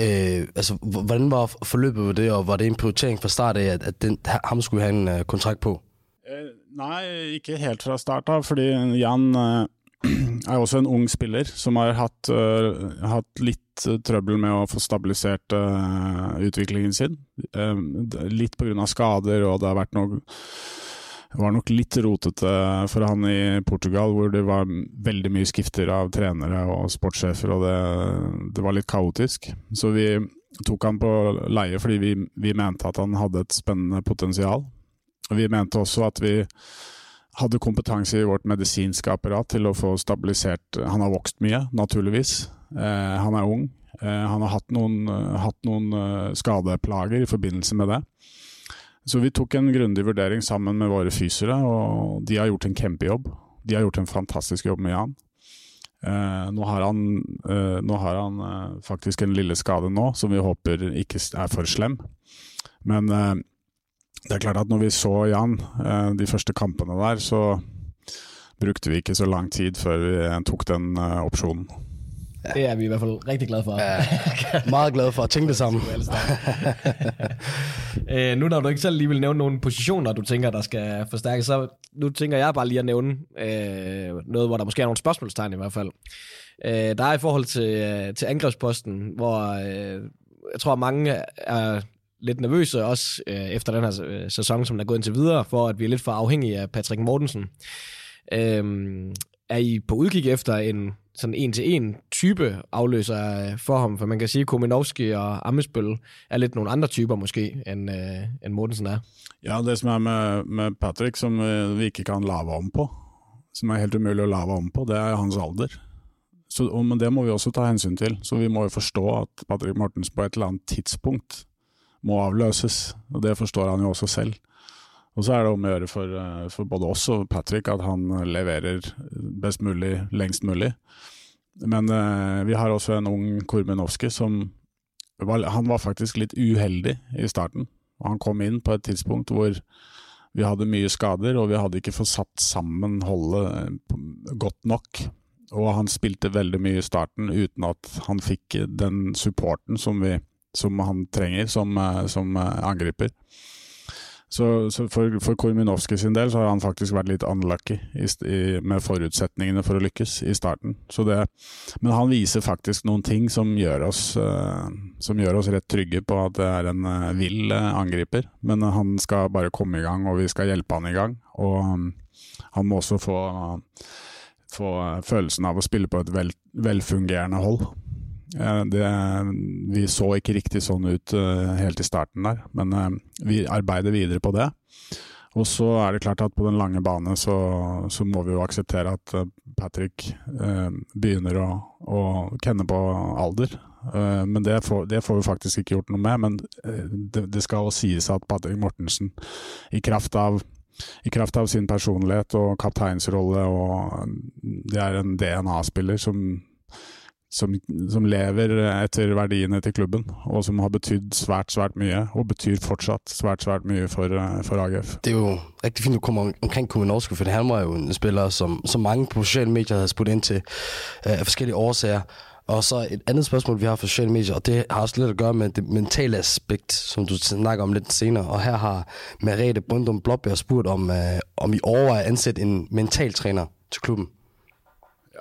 Øh, altså, hvordan var forløpet ved det, og var det en prioritering fra start av at, at den, ham skulle ha en uh, kontrakt på? Eh, nei, ikke helt fra start av, fordi Jan uh, er også en ung spiller som har hatt, uh, hatt litt uh, trøbbel med å få stabilisert uh, utviklingen sin. litt pga. skader, og det har vært noe var nok litt rotete for han i Portugal, hvor det var veldig mye skifter av trenere og sportssjefer, og det, det var litt kaotisk. Så vi tok han på leie fordi vi, vi mente at han hadde et spennende potensial. Vi mente også at vi hadde kompetanse i vårt medisinske apparat til å få stabilisert Han har vokst mye, naturligvis. Eh, han er ung. Eh, han har hatt noen, hatt noen skadeplager i forbindelse med det. Så vi tok en grundig vurdering sammen med våre fysere, og de har gjort en kjempejobb. De har gjort en fantastisk jobb med Jan. Eh, nå har han, eh, nå har han faktisk en lille skade nå, som vi håper ikke er for slem. Men det er klart at når vi så Jan eh, de første kampene der, så brukte vi ikke så lang tid før vi tok den eh, opsjonen. Det er vi i hvert fall rigtig glade for. Ja, meget glade for. Tænk det sammen. øh, nu når du ikke selv lige vil nævne nogle positioner, du tænker, der skal forstærkes, så nu tænker jeg bare lige at nævne øh, noget, hvor der måske er nogle spørgsmålstegn i hvert fald. Øh, der er i forhold til, til angrebsposten, hvor øh, jeg tror, mange er lidt nervøse, også øh, efter den her øh, sæson, som er gået indtil videre, for at vi er lidt for afhængige af Patrick Mortensen. Øhm, er I på udkig efter en sådan en-til-en type afløser for ham? For man kan sige, at Kominovski og Amesbøl er lidt nogle andre typer måske, end, øh, end Mortensen er. Ja, det som er med, med Patrick, som øh, vi ikke kan lave om på, som er helt umulig å lave om på, det er hans alder. Så, men det må vi også ta hensyn til. Så vi må jo forstå at Patrick Mortensen på et eller annet tidspunkt må avløses. og Det forstår han jo også selv. Og så er det om å gjøre for, eh, for, både oss og Patrick at han leverer best mulig lengst mulig. Men eh, vi har også en ung Kormenovskij som var, Han var faktisk litt uheldig i starten. Han kom inn på et tidspunkt hvor vi hadde mye skader, og vi hadde ikke fått satt sammen holdet eh, godt nok. Og han spilte veldig mye i starten uten at han fikk den supporten som, vi, som han trenger som, eh, som eh, angriper. Så, så for, for Korminovskij sin del så har han faktisk vært litt unlucky i, i, med forutsetningene for å lykkes i starten. Det, men han viser faktisk noen ting som gjør, oss, uh, som gjør oss rett trygge på at det er en uh, vill uh, angriper. Men han skal bare komme i gang, og vi skal hjelpe han i gang. Og um, han må også få, få følelsen av å spille på et vel, velfungerende hold. Det, vi så ikke riktig sånn ut uh, helt i starten der, men uh, vi arbeider videre på det. Og så er det klart at på den lange bane så, så må vi jo akseptere at Patrick Patrick begynner å, å, kjenne på alder. men det får, det får, vi faktisk ikke gjort noe med. Men det, det skal jo sies at Patrick Mortensen, i kraft av i kraft av sin personlighet og kapteinsrolle, og det er en DNA-spiller som som, som, lever etter verdiene til klubben, og som har betydd svært, svært mye, og betyr fortsatt svært, svært mye for, for AGF. Det er jo riktig fint, at du kommer omkring Kuminovski, for han var jo en spiller, som, som mange på sosiale medier har spurt inn til uh, af forskellige årsager. Og så et andet spørsmål vi har for sosiale medier, og det har også litt å gjøre med det mentale aspekt, som du snakker om litt senere. Og her har Merete Brøndum Blåbær spurt om, uh, om I år er ansætte en mentaltrener til klubben.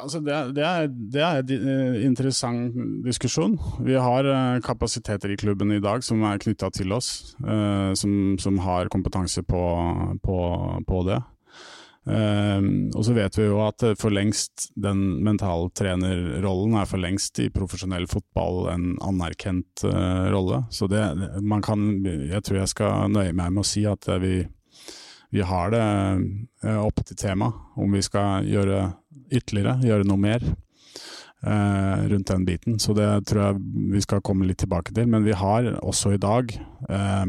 Altså det, det, er, det er en eh, interessant diskusjon. Vi har eh, kapasiteter i klubben i dag som er knytta til oss, uh, som, som, har kompetanse på, på, på det. Og så vet vi jo at for lengst den mentaltrenerrollen er for lengst i profesjonell fotball en anerkjent rolle. Så det, man kan Jeg tror jeg skal nøye meg med å si at vi vi har det eh, oppe til tema om vi skal gjøre ytterligere, gjøre noe mer eh, rundt den biten. Så det tror jeg vi skal komme litt tilbake til. Men vi har også i dag eh,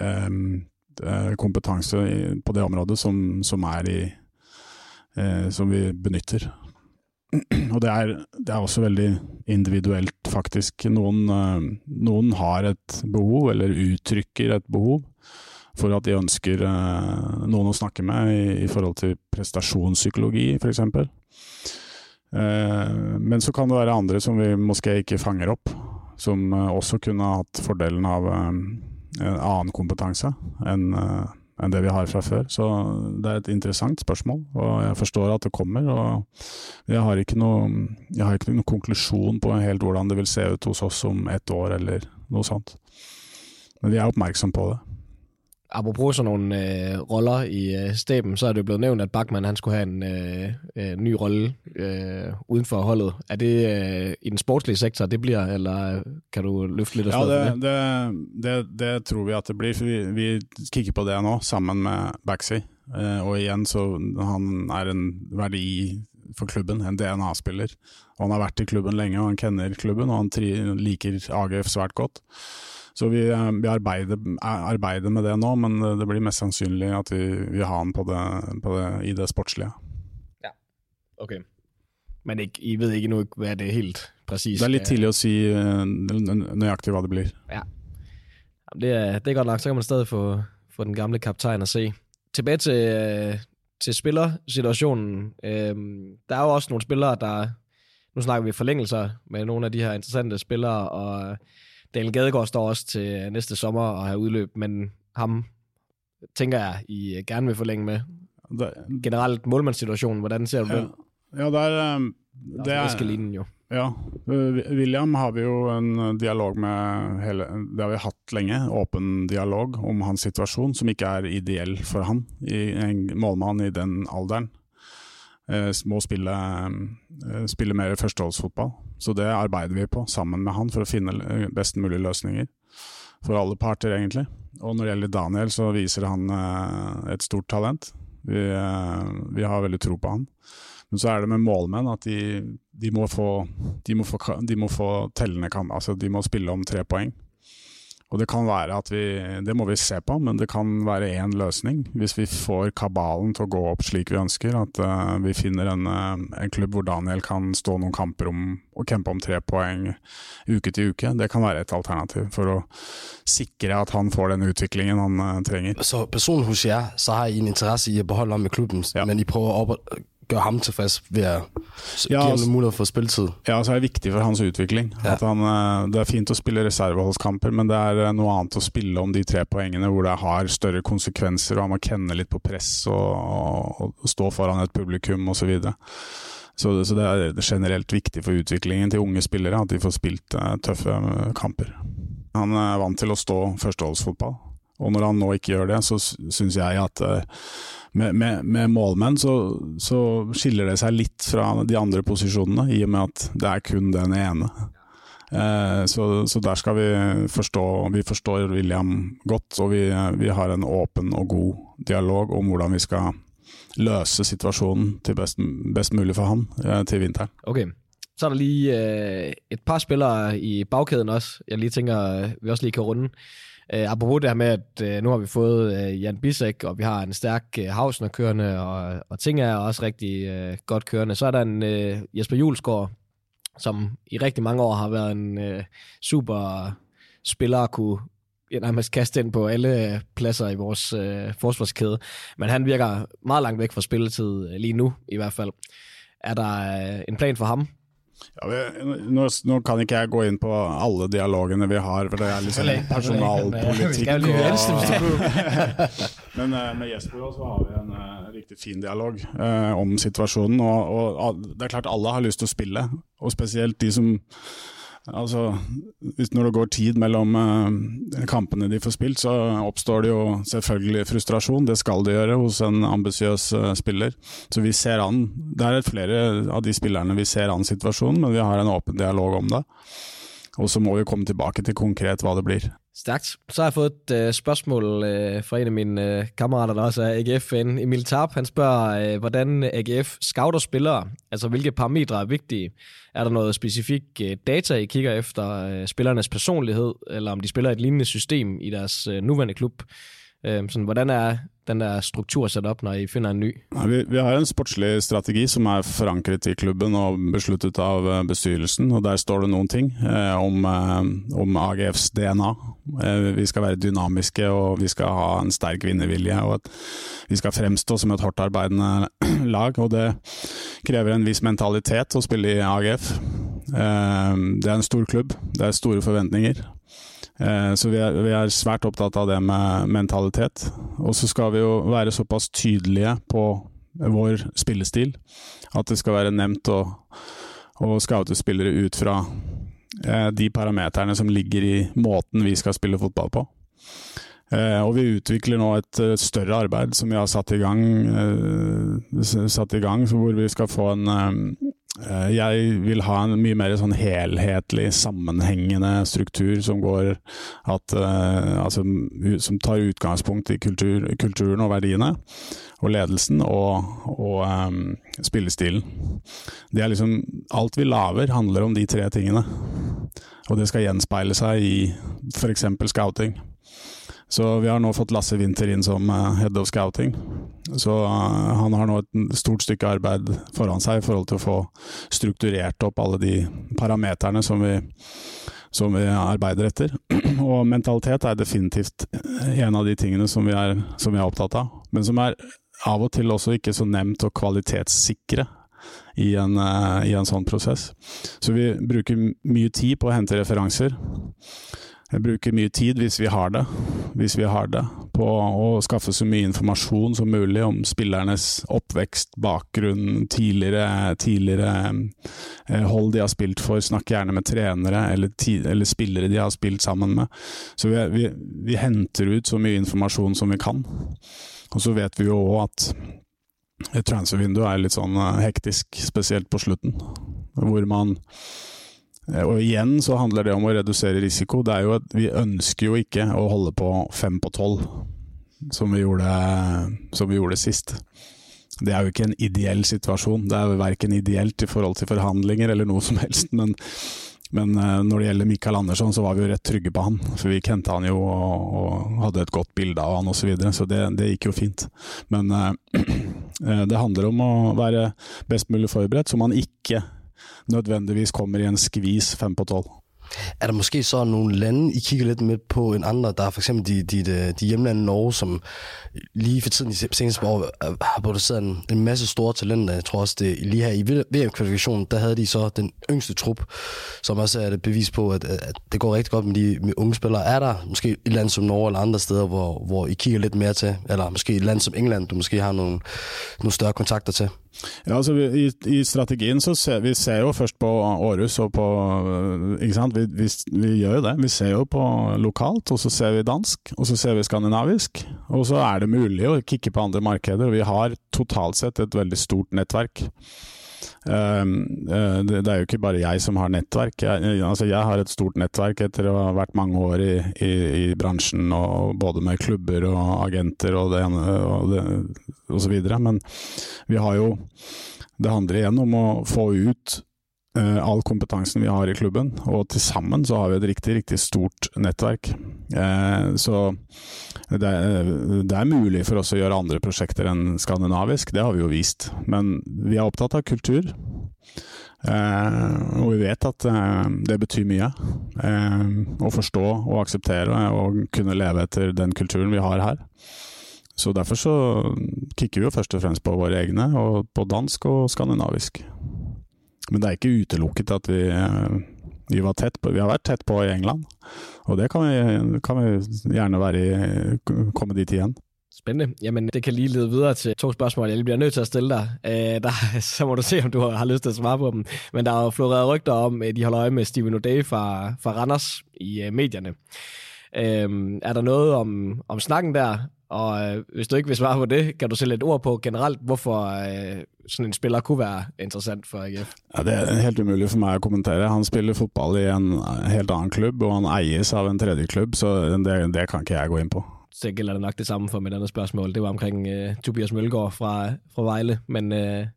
eh, kompetanse på det området som, som i eh, Som vi benytter. Og det er, det er, også veldig individuelt, faktisk. Noen, eh, noen har et behov, eller uttrykker et behov for at de ønsker eh, noen å snakke med i, i forhold til prestasjonspsykologi, f.eks. Eh, men så kan det være andre som vi måske ikke fanger opp, som eh, også kunne hatt fordelen av en annen kompetanse enn enn det vi har fra før. Så det er et interessant spørsmål, og jeg forstår at det kommer. og Jeg har ikke noen noe konklusjon på helt hvordan det vil se ut hos oss om ett år eller noe sånt. Men vi er oppmerksom på det. Apropos sådan nogle øh, roller i øh, staben, så er det jo blevet nævnt, at Bachmann han skulle have en øh, øh, ny rolle øh, uden for holdet. Er det øh, i den sportslige sektor, det bliver, eller kan du løfte lidt af ja, det, det? Det, det, tror vi, at det bliver, for vi, vi kigger på det nå, sammen med Baxi. Uh, og igjen, så han er en verdi for klubben, en DNA-spiller. Og han har vært i klubben lenge, og han kjenner klubben, og han tri, liker AGF svært godt. Så vi, eh, vi arbeider, arbeider, med det nå, men det blir mest sannsynlig at vi, vil har han på det, på det, i det sportslige. Ja, ok. Men ikke, I vet ikke noe hva det er helt presis Det er litt tidlig å si eh, nøyaktig hva det blir. Ja, det er, det er godt nok. Så kan man stadig få, få den gamle kaptein å se. Tilbake til, øh, til spillersituasjonen. Der er jo også noen spillere der Nå snakker vi forlengelser med noen av de her interessante spillere. og Daniel Gadegaard står også til næste sommer og har udløb, men ham tænker jeg, I gerne vil forlænge med. Generelt målmandssituationen, hvordan ser du ja. den? Ja, der, um, det er... Linjen, jo. Ja. William har vi jo en dialog med hele Det har vi hatt lenge. Åpen dialog om hans situasjon, som ikke er ideell for han. I en målmann i den alderen. Eh, må spille, eh, spille mer førsteholdsfotball. Så det arbeider vi på sammen med han for å finne best mulige løsninger. For alle parter, egentlig. Og når det gjelder Daniel, så viser han eh, et stort talent. Vi, vi har veldig tro på han. Men så er det med målmenn at de, de, må, få, de, må, få, de må få tellende kamp. Altså de må spille om tre poeng. Og det kan være at vi Det må vi se på, men det kan være én løsning. Hvis vi får kabalen til å gå opp slik vi ønsker, at uh, vi finner en, uh, en, klubb hvor Daniel kan stå noen kamper om og kjempe om tre poeng uke til uke. Det kan være et alternativ for å sikre at han får den utviklingen han uh, trenger. Så personlig hos jer, så har jeg en interesse i å beholde ham med klubben, ja. men de prøver å gjøre ham tilfreds ved gi ja, ham mulighet for spilletid. Ja, så er det viktig for hans utvikling. Ja. Han, eh, det er fint å spille reserveholdskamper, men det er eh, noe annet å spille om de tre poengene hvor det har større konsekvenser, og han må kjenne litt på press og, og stå foran et publikum osv. Så, så, så det er generelt viktig for utviklingen til unge spillere at de får spilt uh, tøffe kamper. Han er vant til å stå førsteholdsfotball, og når han nå ikke gjør det, så syns jeg at uh, med, med, med målmenn så, så, skiller det seg litt fra de andre posisjonene, i og med at det er kun den ene. Eh, så, så, der skal vi forstå Vi forstår William godt, og vi, vi, har en åpen og god dialog om hvordan vi skal løse situasjonen til best, best mulig for han eh, til vinteren. Okay. Så er der lige et par spillere i bagkæden også, jeg lige tænker, vi også lige kan runde. Uh, apropos det her med, at uh, nu har vi fået uh, Jan Bisek, og vi har en stærk uh, Hausner kørende, og, og ting er også rigtig uh, godt kørende. Så er der en uh, Jesper Julesgaard, som i rigtig mange år har været en uh, super spiller at kunne ja, nærmest kaste ind på alle pladser i vores øh, forsvarskæde. Men han virker meget langt væk fra spilletid, lige nu i hvert fald. Er der øh, en plan for ham? Ja, nå, nå, kan ikke jeg gå inn på alle dialogene vi har, for det er liksom personalpolitikk. Men uh, med Jesper også har vi en uh, riktig fin dialog uh, om situasjonen. Og, og, det er klart alle har lyst til å spille, og spesielt de som Altså, når det går tid mellom uh, kampene de får spilt, så oppstår det jo selvfølgelig frustrasjon. Det skal det gjøre hos en ambisiøs uh, spiller. Så vi ser an Det er flere av de spillerne vi ser an situasjonen, men vi har en åpen dialog om det. Og så må vi komme tilbake til konkret hva det blir. Stærkt. Så har jeg fået et øh, spørgsmål øh, fra en af mine øh, kammerater, der også er AGF-fan. Emil Tarp, han spørger, øh, hvordan AGF scouter spillere, altså hvilke parametre er vigtige. Er der noget specifik øh, data, I kigger efter øh, spillernes personlighed, eller om de spiller et lignende system i deres øh, nuværende klub? Uh, sånn, hvordan er den der struktur satt opp når I finner en ny? Vi, vi, har en sportslig strategi som er forankret i klubben og besluttet av eh, bestyrelsen. og Der står det noen ting eh, om, eh, om, AGFs DNA. Eh, vi skal være dynamiske og vi skal ha en sterk vinnervilje. og at Vi skal fremstå som et hardtarbeidende lag. og Det krever en viss mentalitet å spille i AGF. Det er en stor klubb, det er store forventninger. Eh, så vi er, vi er, svært opptatt av det med mentalitet. Og så skal vi jo være såpass tydelige på vår spillestil at det skal være nevnt å, å scoute spillere ut fra eh, de parameterne som ligger i måten vi skal spille fotball på. Eh, og vi utvikler nå et større arbeid som vi har satt i gang, satt i gang hvor vi skal få en jeg vil ha en mye mer sånn helhetlig, sammenhengende struktur som går at, uh, altså, Som tar utgangspunkt i kultur, kulturen og verdiene, og ledelsen, og, og um, spillestilen. Det er liksom Alt vi lager, handler om de tre tingene. Og det skal gjenspeile seg i f.eks. scouting. Så vi har nå fått Lasse Winther inn som uh, head of scouting. Så uh, han har nå et stort stykke arbeid foran seg i forhold til å få strukturert opp alle de parameterne som vi, som vi arbeider etter. Og mentalitet er definitivt en av de tingene som vi, er, som vi er opptatt av, men som er av og til også ikke så nevnt å kvalitetssikre. I en, I en sånn prosess. Så vi bruker mye tid på å hente referanser. Jeg bruker mye tid, hvis vi har det, hvis vi har det, på å skaffe så mye informasjon som mulig om spillernes oppvekst, bakgrunn, tidligere, tidligere eh, hold de har spilt for. Snakk gjerne med trenere eller, eller, spillere de har spilt sammen med. Så vi, vi, vi henter ut så mye informasjon som vi kan. Og så vet vi jo òg at et transfervindu er litt sånn eh, hektisk, spesielt på slutten, hvor man og igjen så handler det om å redusere risiko. Det er jo at Vi ønsker jo ikke å holde på fem på tolv, som, vi gjorde, som vi gjorde sist. Det er jo ikke en ideell situasjon. Det er jo verken ideelt i forhold til forhandlinger eller noe som helst, men Men uh, når det gjelder Mikael Andersson, så var vi jo rett trygge på han. For vi kjente han jo og, og hadde et godt bilde av han osv. Så, videre, så det, det, gikk jo fint. Men uh, det handler om å være best mulig forberedt, så man ikke nødvendigvis kommer i en skvis fem på tolv. Er der måske så nogle lande, I kigger lidt med på en andre? Der er for eksempel de, de, de, de hjemlande Norge, som lige for tiden i seneste år har produceret en, en masse store talenter. Jeg tror også, det lige her i VM-kvalifikationen, der havde de så den yngste trup, som også er et bevis på, at, at det går rigtig godt med de med unge spillere. Er der måske et land som Norge eller andre steder, hvor, hvor I kigger lidt mere til? Eller måske et land som England, du måske har nogle, nogle større kontakter til? Ja, altså i, i, strategien så ser vi ser jo først på Århus og på Ikke sant. Vi, vi, vi, gjør jo det. Vi ser jo på lokalt, og så ser vi dansk, og så ser vi skandinavisk. Og så er det mulig å kikke på andre markeder. og Vi har totalt sett et veldig stort nettverk. Ehm, eh, det er jo ikke bare jeg som har nettverk. Jeg, altså jeg har et stort nettverk etter å ha vært mange år i, i, i bransjen, både med klubber og agenter og det ene og, det, og så videre. Men vi har jo Det handler igjen om å få ut all kompetansen vi har i klubben, og til sammen så har vi et riktig, riktig stort nettverk. Uh, så det er, det er, mulig for oss å gjøre andre prosjekter enn skandinavisk, det har vi jo vist. Men vi er opptatt av kultur. Eh, og vi vet at eh, det betyr mye. Eh, å forstå og akseptere og kunne leve etter den kulturen vi har her. Så derfor så kikker vi jo først og fremst på våre egne, og på dansk og skandinavisk. Men det er ikke utelukket at vi eh, vi, på, vi har vært tett på i England, og det kan vi, kan vi gjerne være i, komme dit igjen. Spændende. Jamen, det kan lige lede videre til to spørgsmål, jeg bliver nødt til at stille dig. Øh, der, så må du se, om du har lyst til at svare på dem. Men der er jo floreret rygter om, at de holder øje med Steven O'Day fra, fra Randers i øh, medierne. Øh, er der noget om, om snakken der? Og øh, hvis du ikke vil svare på det, kan du sætte lidt ord på generelt, hvorfor øh, sådan en spiller kunne være interessant for AGF? Ja, det er helt umulig for meg å kommentere. Han spiller fotball i en helt annen klubb, og han eies av en tredje klubb, så det, det kan ikke jeg gå inn på. Så gælder det nok det samme for mit andet spørgsmål. Det var omkring uh, Tobias Mølgaard fra, fra Vejle, men uh,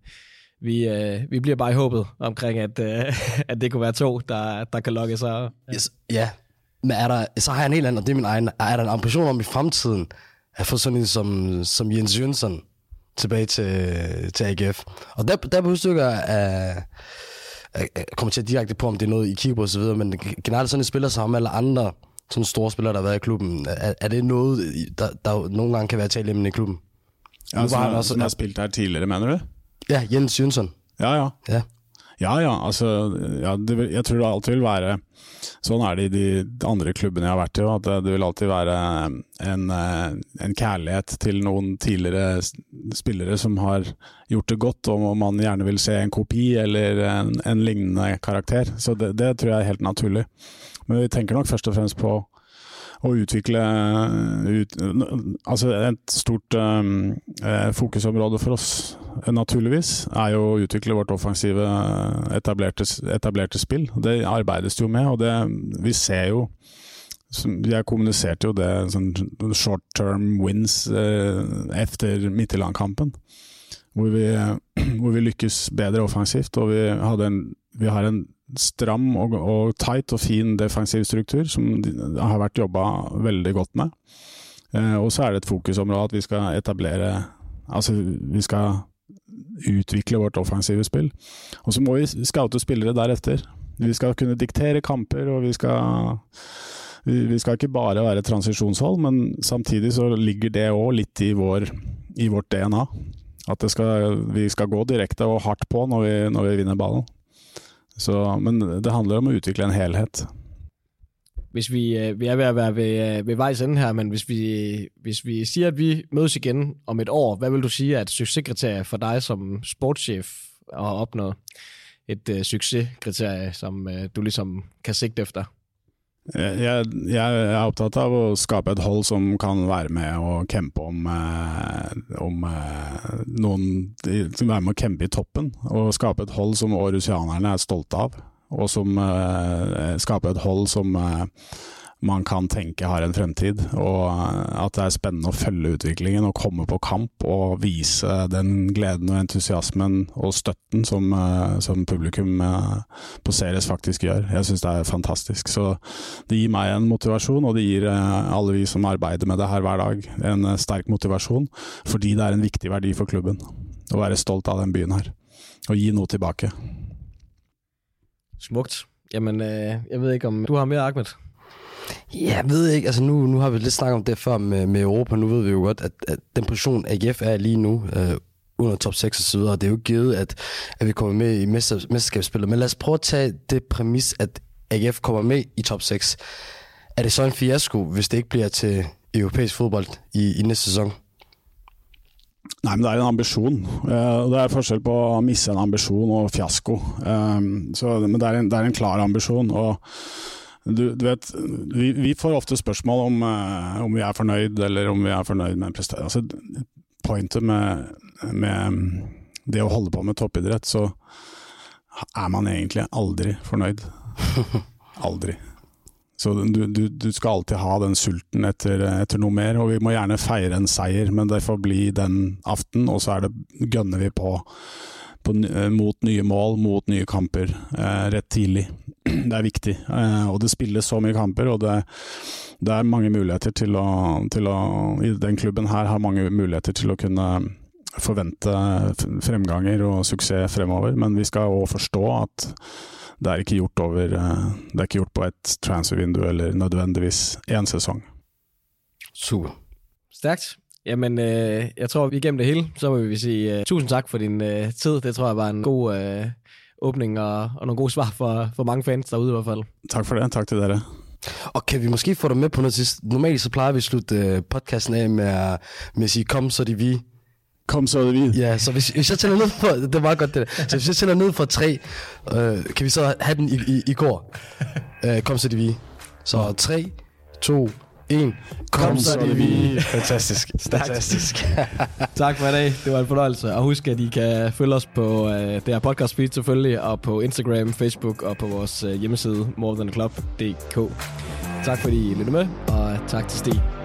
vi, uh, vi bliver bare i håbet omkring, at, uh, at det kunne være to, der, der kan lokke sig. Yes, ja, men er der, så har jeg en helt anden, og det er min egen. Er der en ambition om i fremtiden, at få sådan en som, som Jens Jønsson tilbage til, til AGF. Og der, der behøver du ikke til at direkte på, om det er noget, I kigger på osv., men generelt sådan en spiller som ham eller andre sådan store spillere, der har været i klubben, er, er det noget, der, der nogle gange kan være talt i klubben? Ja, som, han også, som har spilt her tidligere, mener du? Ja, Jens Jønsson. Ja, ja. Ja, ja. ja altså, ja, det, jeg tror det alltid vil være Sånn er det i de andre klubbene jeg har vært i. At det vil alltid være en, eh, en kjærlighet til noen tidligere spillere som har gjort det godt, og man gjerne vil se en kopi eller en, en lignende karakter. Så det, det tror jeg er helt naturlig. Men vi tenker nok først og fremst på å utvikle ut, Altså et stort um, fokusområde for oss, naturligvis, er jo å utvikle vårt offensive etablerte, etablerte spill. Det arbeides jo med, og det, vi ser jo jeg kommuniserte jo det sånn short term wins eh, etter Midtjylland-kampen. Hvor, hvor, vi lykkes bedre offensivt, og vi, en, vi har en stram og, og, tight og fin defensiv struktur, som har vært jobba veldig godt med. Eh, og så er det et fokusområde at vi skal etablere Altså, vi skal utvikle vårt offensive spill. Og så må vi scoute spillere deretter. Vi skal kunne diktere kamper, og vi skal vi skal ikke bare være transisjonshold, men samtidig så ligger det òg litt i, vår, i, vårt DNA. At skal, vi skal gå direkte og hardt på når vi, når vi vinner ballen. Så, men det handler om å utvikle en helhet. Hvis vi, øh, vi er ved at være ved, øh, ved vejs ende her, men hvis vi, hvis vi siger, at vi mødes igen om et år, hvad vil du sige er et succeskriterie for dig som sportschef at opnå et øh, succeskriterie, som øh, du ligesom kan sigte efter? Jeg, jeg, er opptatt av å skape et hold som kan være med og kjempe om, eh, om eh, noen være med å kjempe i toppen. Og skape et hold som årusianerne er stolte av. Og som uh, skaper et hold som man kan tenke har en fremtid. Og at det er spennende å følge utviklingen og komme på kamp og vise den gleden og entusiasmen og støtten som, som publikum på Ceres faktisk gjør. Jeg syns det er fantastisk. Så det gir meg en motivasjon, og det gir alle vi som arbeider med det her hver dag, en sterk motivasjon. Fordi det er en viktig verdi for klubben å være stolt av den byen her. Og gi noe tilbake. Smukt. Jamen, øh, jeg ved ikke, om du har mere, Ahmed? Ja, jeg ved ikke. Altså nu, nu har vi lidt snakket om det før med, med Europa. Nu ved vi jo godt, at, at den position AGF er lige nu, øh, under top 6 og så videre. Det er jo givet, at, at vi kommer med i mester, mesterskabsspillet. Men lad os prøve at tage det præmis, at AGF kommer med i top 6. Er det så en fiasko, hvis det ikke bliver til europæisk fodbold i, i næste sæson? Nei, men det er en ambisjon. Uh, det er forskjell på å misse en ambisjon og fiasko. Um, så, men det er, en, det er, en, klar ambisjon. og du, du vet, vi, vi, får ofte spørsmål om, uh, om, vi er fornøyd, eller om vi er fornøyd med en prestasjon. Altså, pointet med, med, det å holde på med toppidrett, så er man egentlig aldri fornøyd. Aldri. Så du, du, du, skal alltid ha den sulten etter, etter, noe mer, og vi må gjerne feire en seier, men det får bli den aften, og så det gønner vi på, på mot nye mål, mot nye kamper, eh, rett tidlig. Det er viktig. Eh, og det spilles så mye kamper, og det, det er mange muligheter til å, til å I den klubben her har mange muligheter til å kunne forvente fremganger og suksess fremover, men vi skal òg forstå at det er ikke gjort over eh, Det er ikke gjort på et transfervindu eller nødvendigvis én sesong. Super. Stærkt. Jamen, øh, jeg tror, vi igennem det hele, så må vi sige tusen tusind tak for din uh, tid. Det tror jeg var en god åpning åbning og, og nogle gode svar for, for mange fans derude i hvert fald. Tak for det. Tak til dere. Og kan vi måske få dig med på noget sidst? Normalt så plejer vi at slutte podcasten af med at, med at sige, kom så de vi. Kom så er vi. Ja, så hvis, hvis jeg tæller ned for, det er meget godt det der. Så hvis jeg tæller ned for tre, øh, kan vi så have den i, i, i går. Øh, kom så det vi. Så tre, to, en. Kom, kom så det vi. Fantastisk. Fantastisk. tak for i dag. Det var en fornøjelse. Og husk, at I kan følge os på øh, det her podcast feed selvfølgelig, og på Instagram, Facebook og på vores øh, hjemmeside morethanaclub.dk. Tak fordi I lyttede med, og tak til Stig.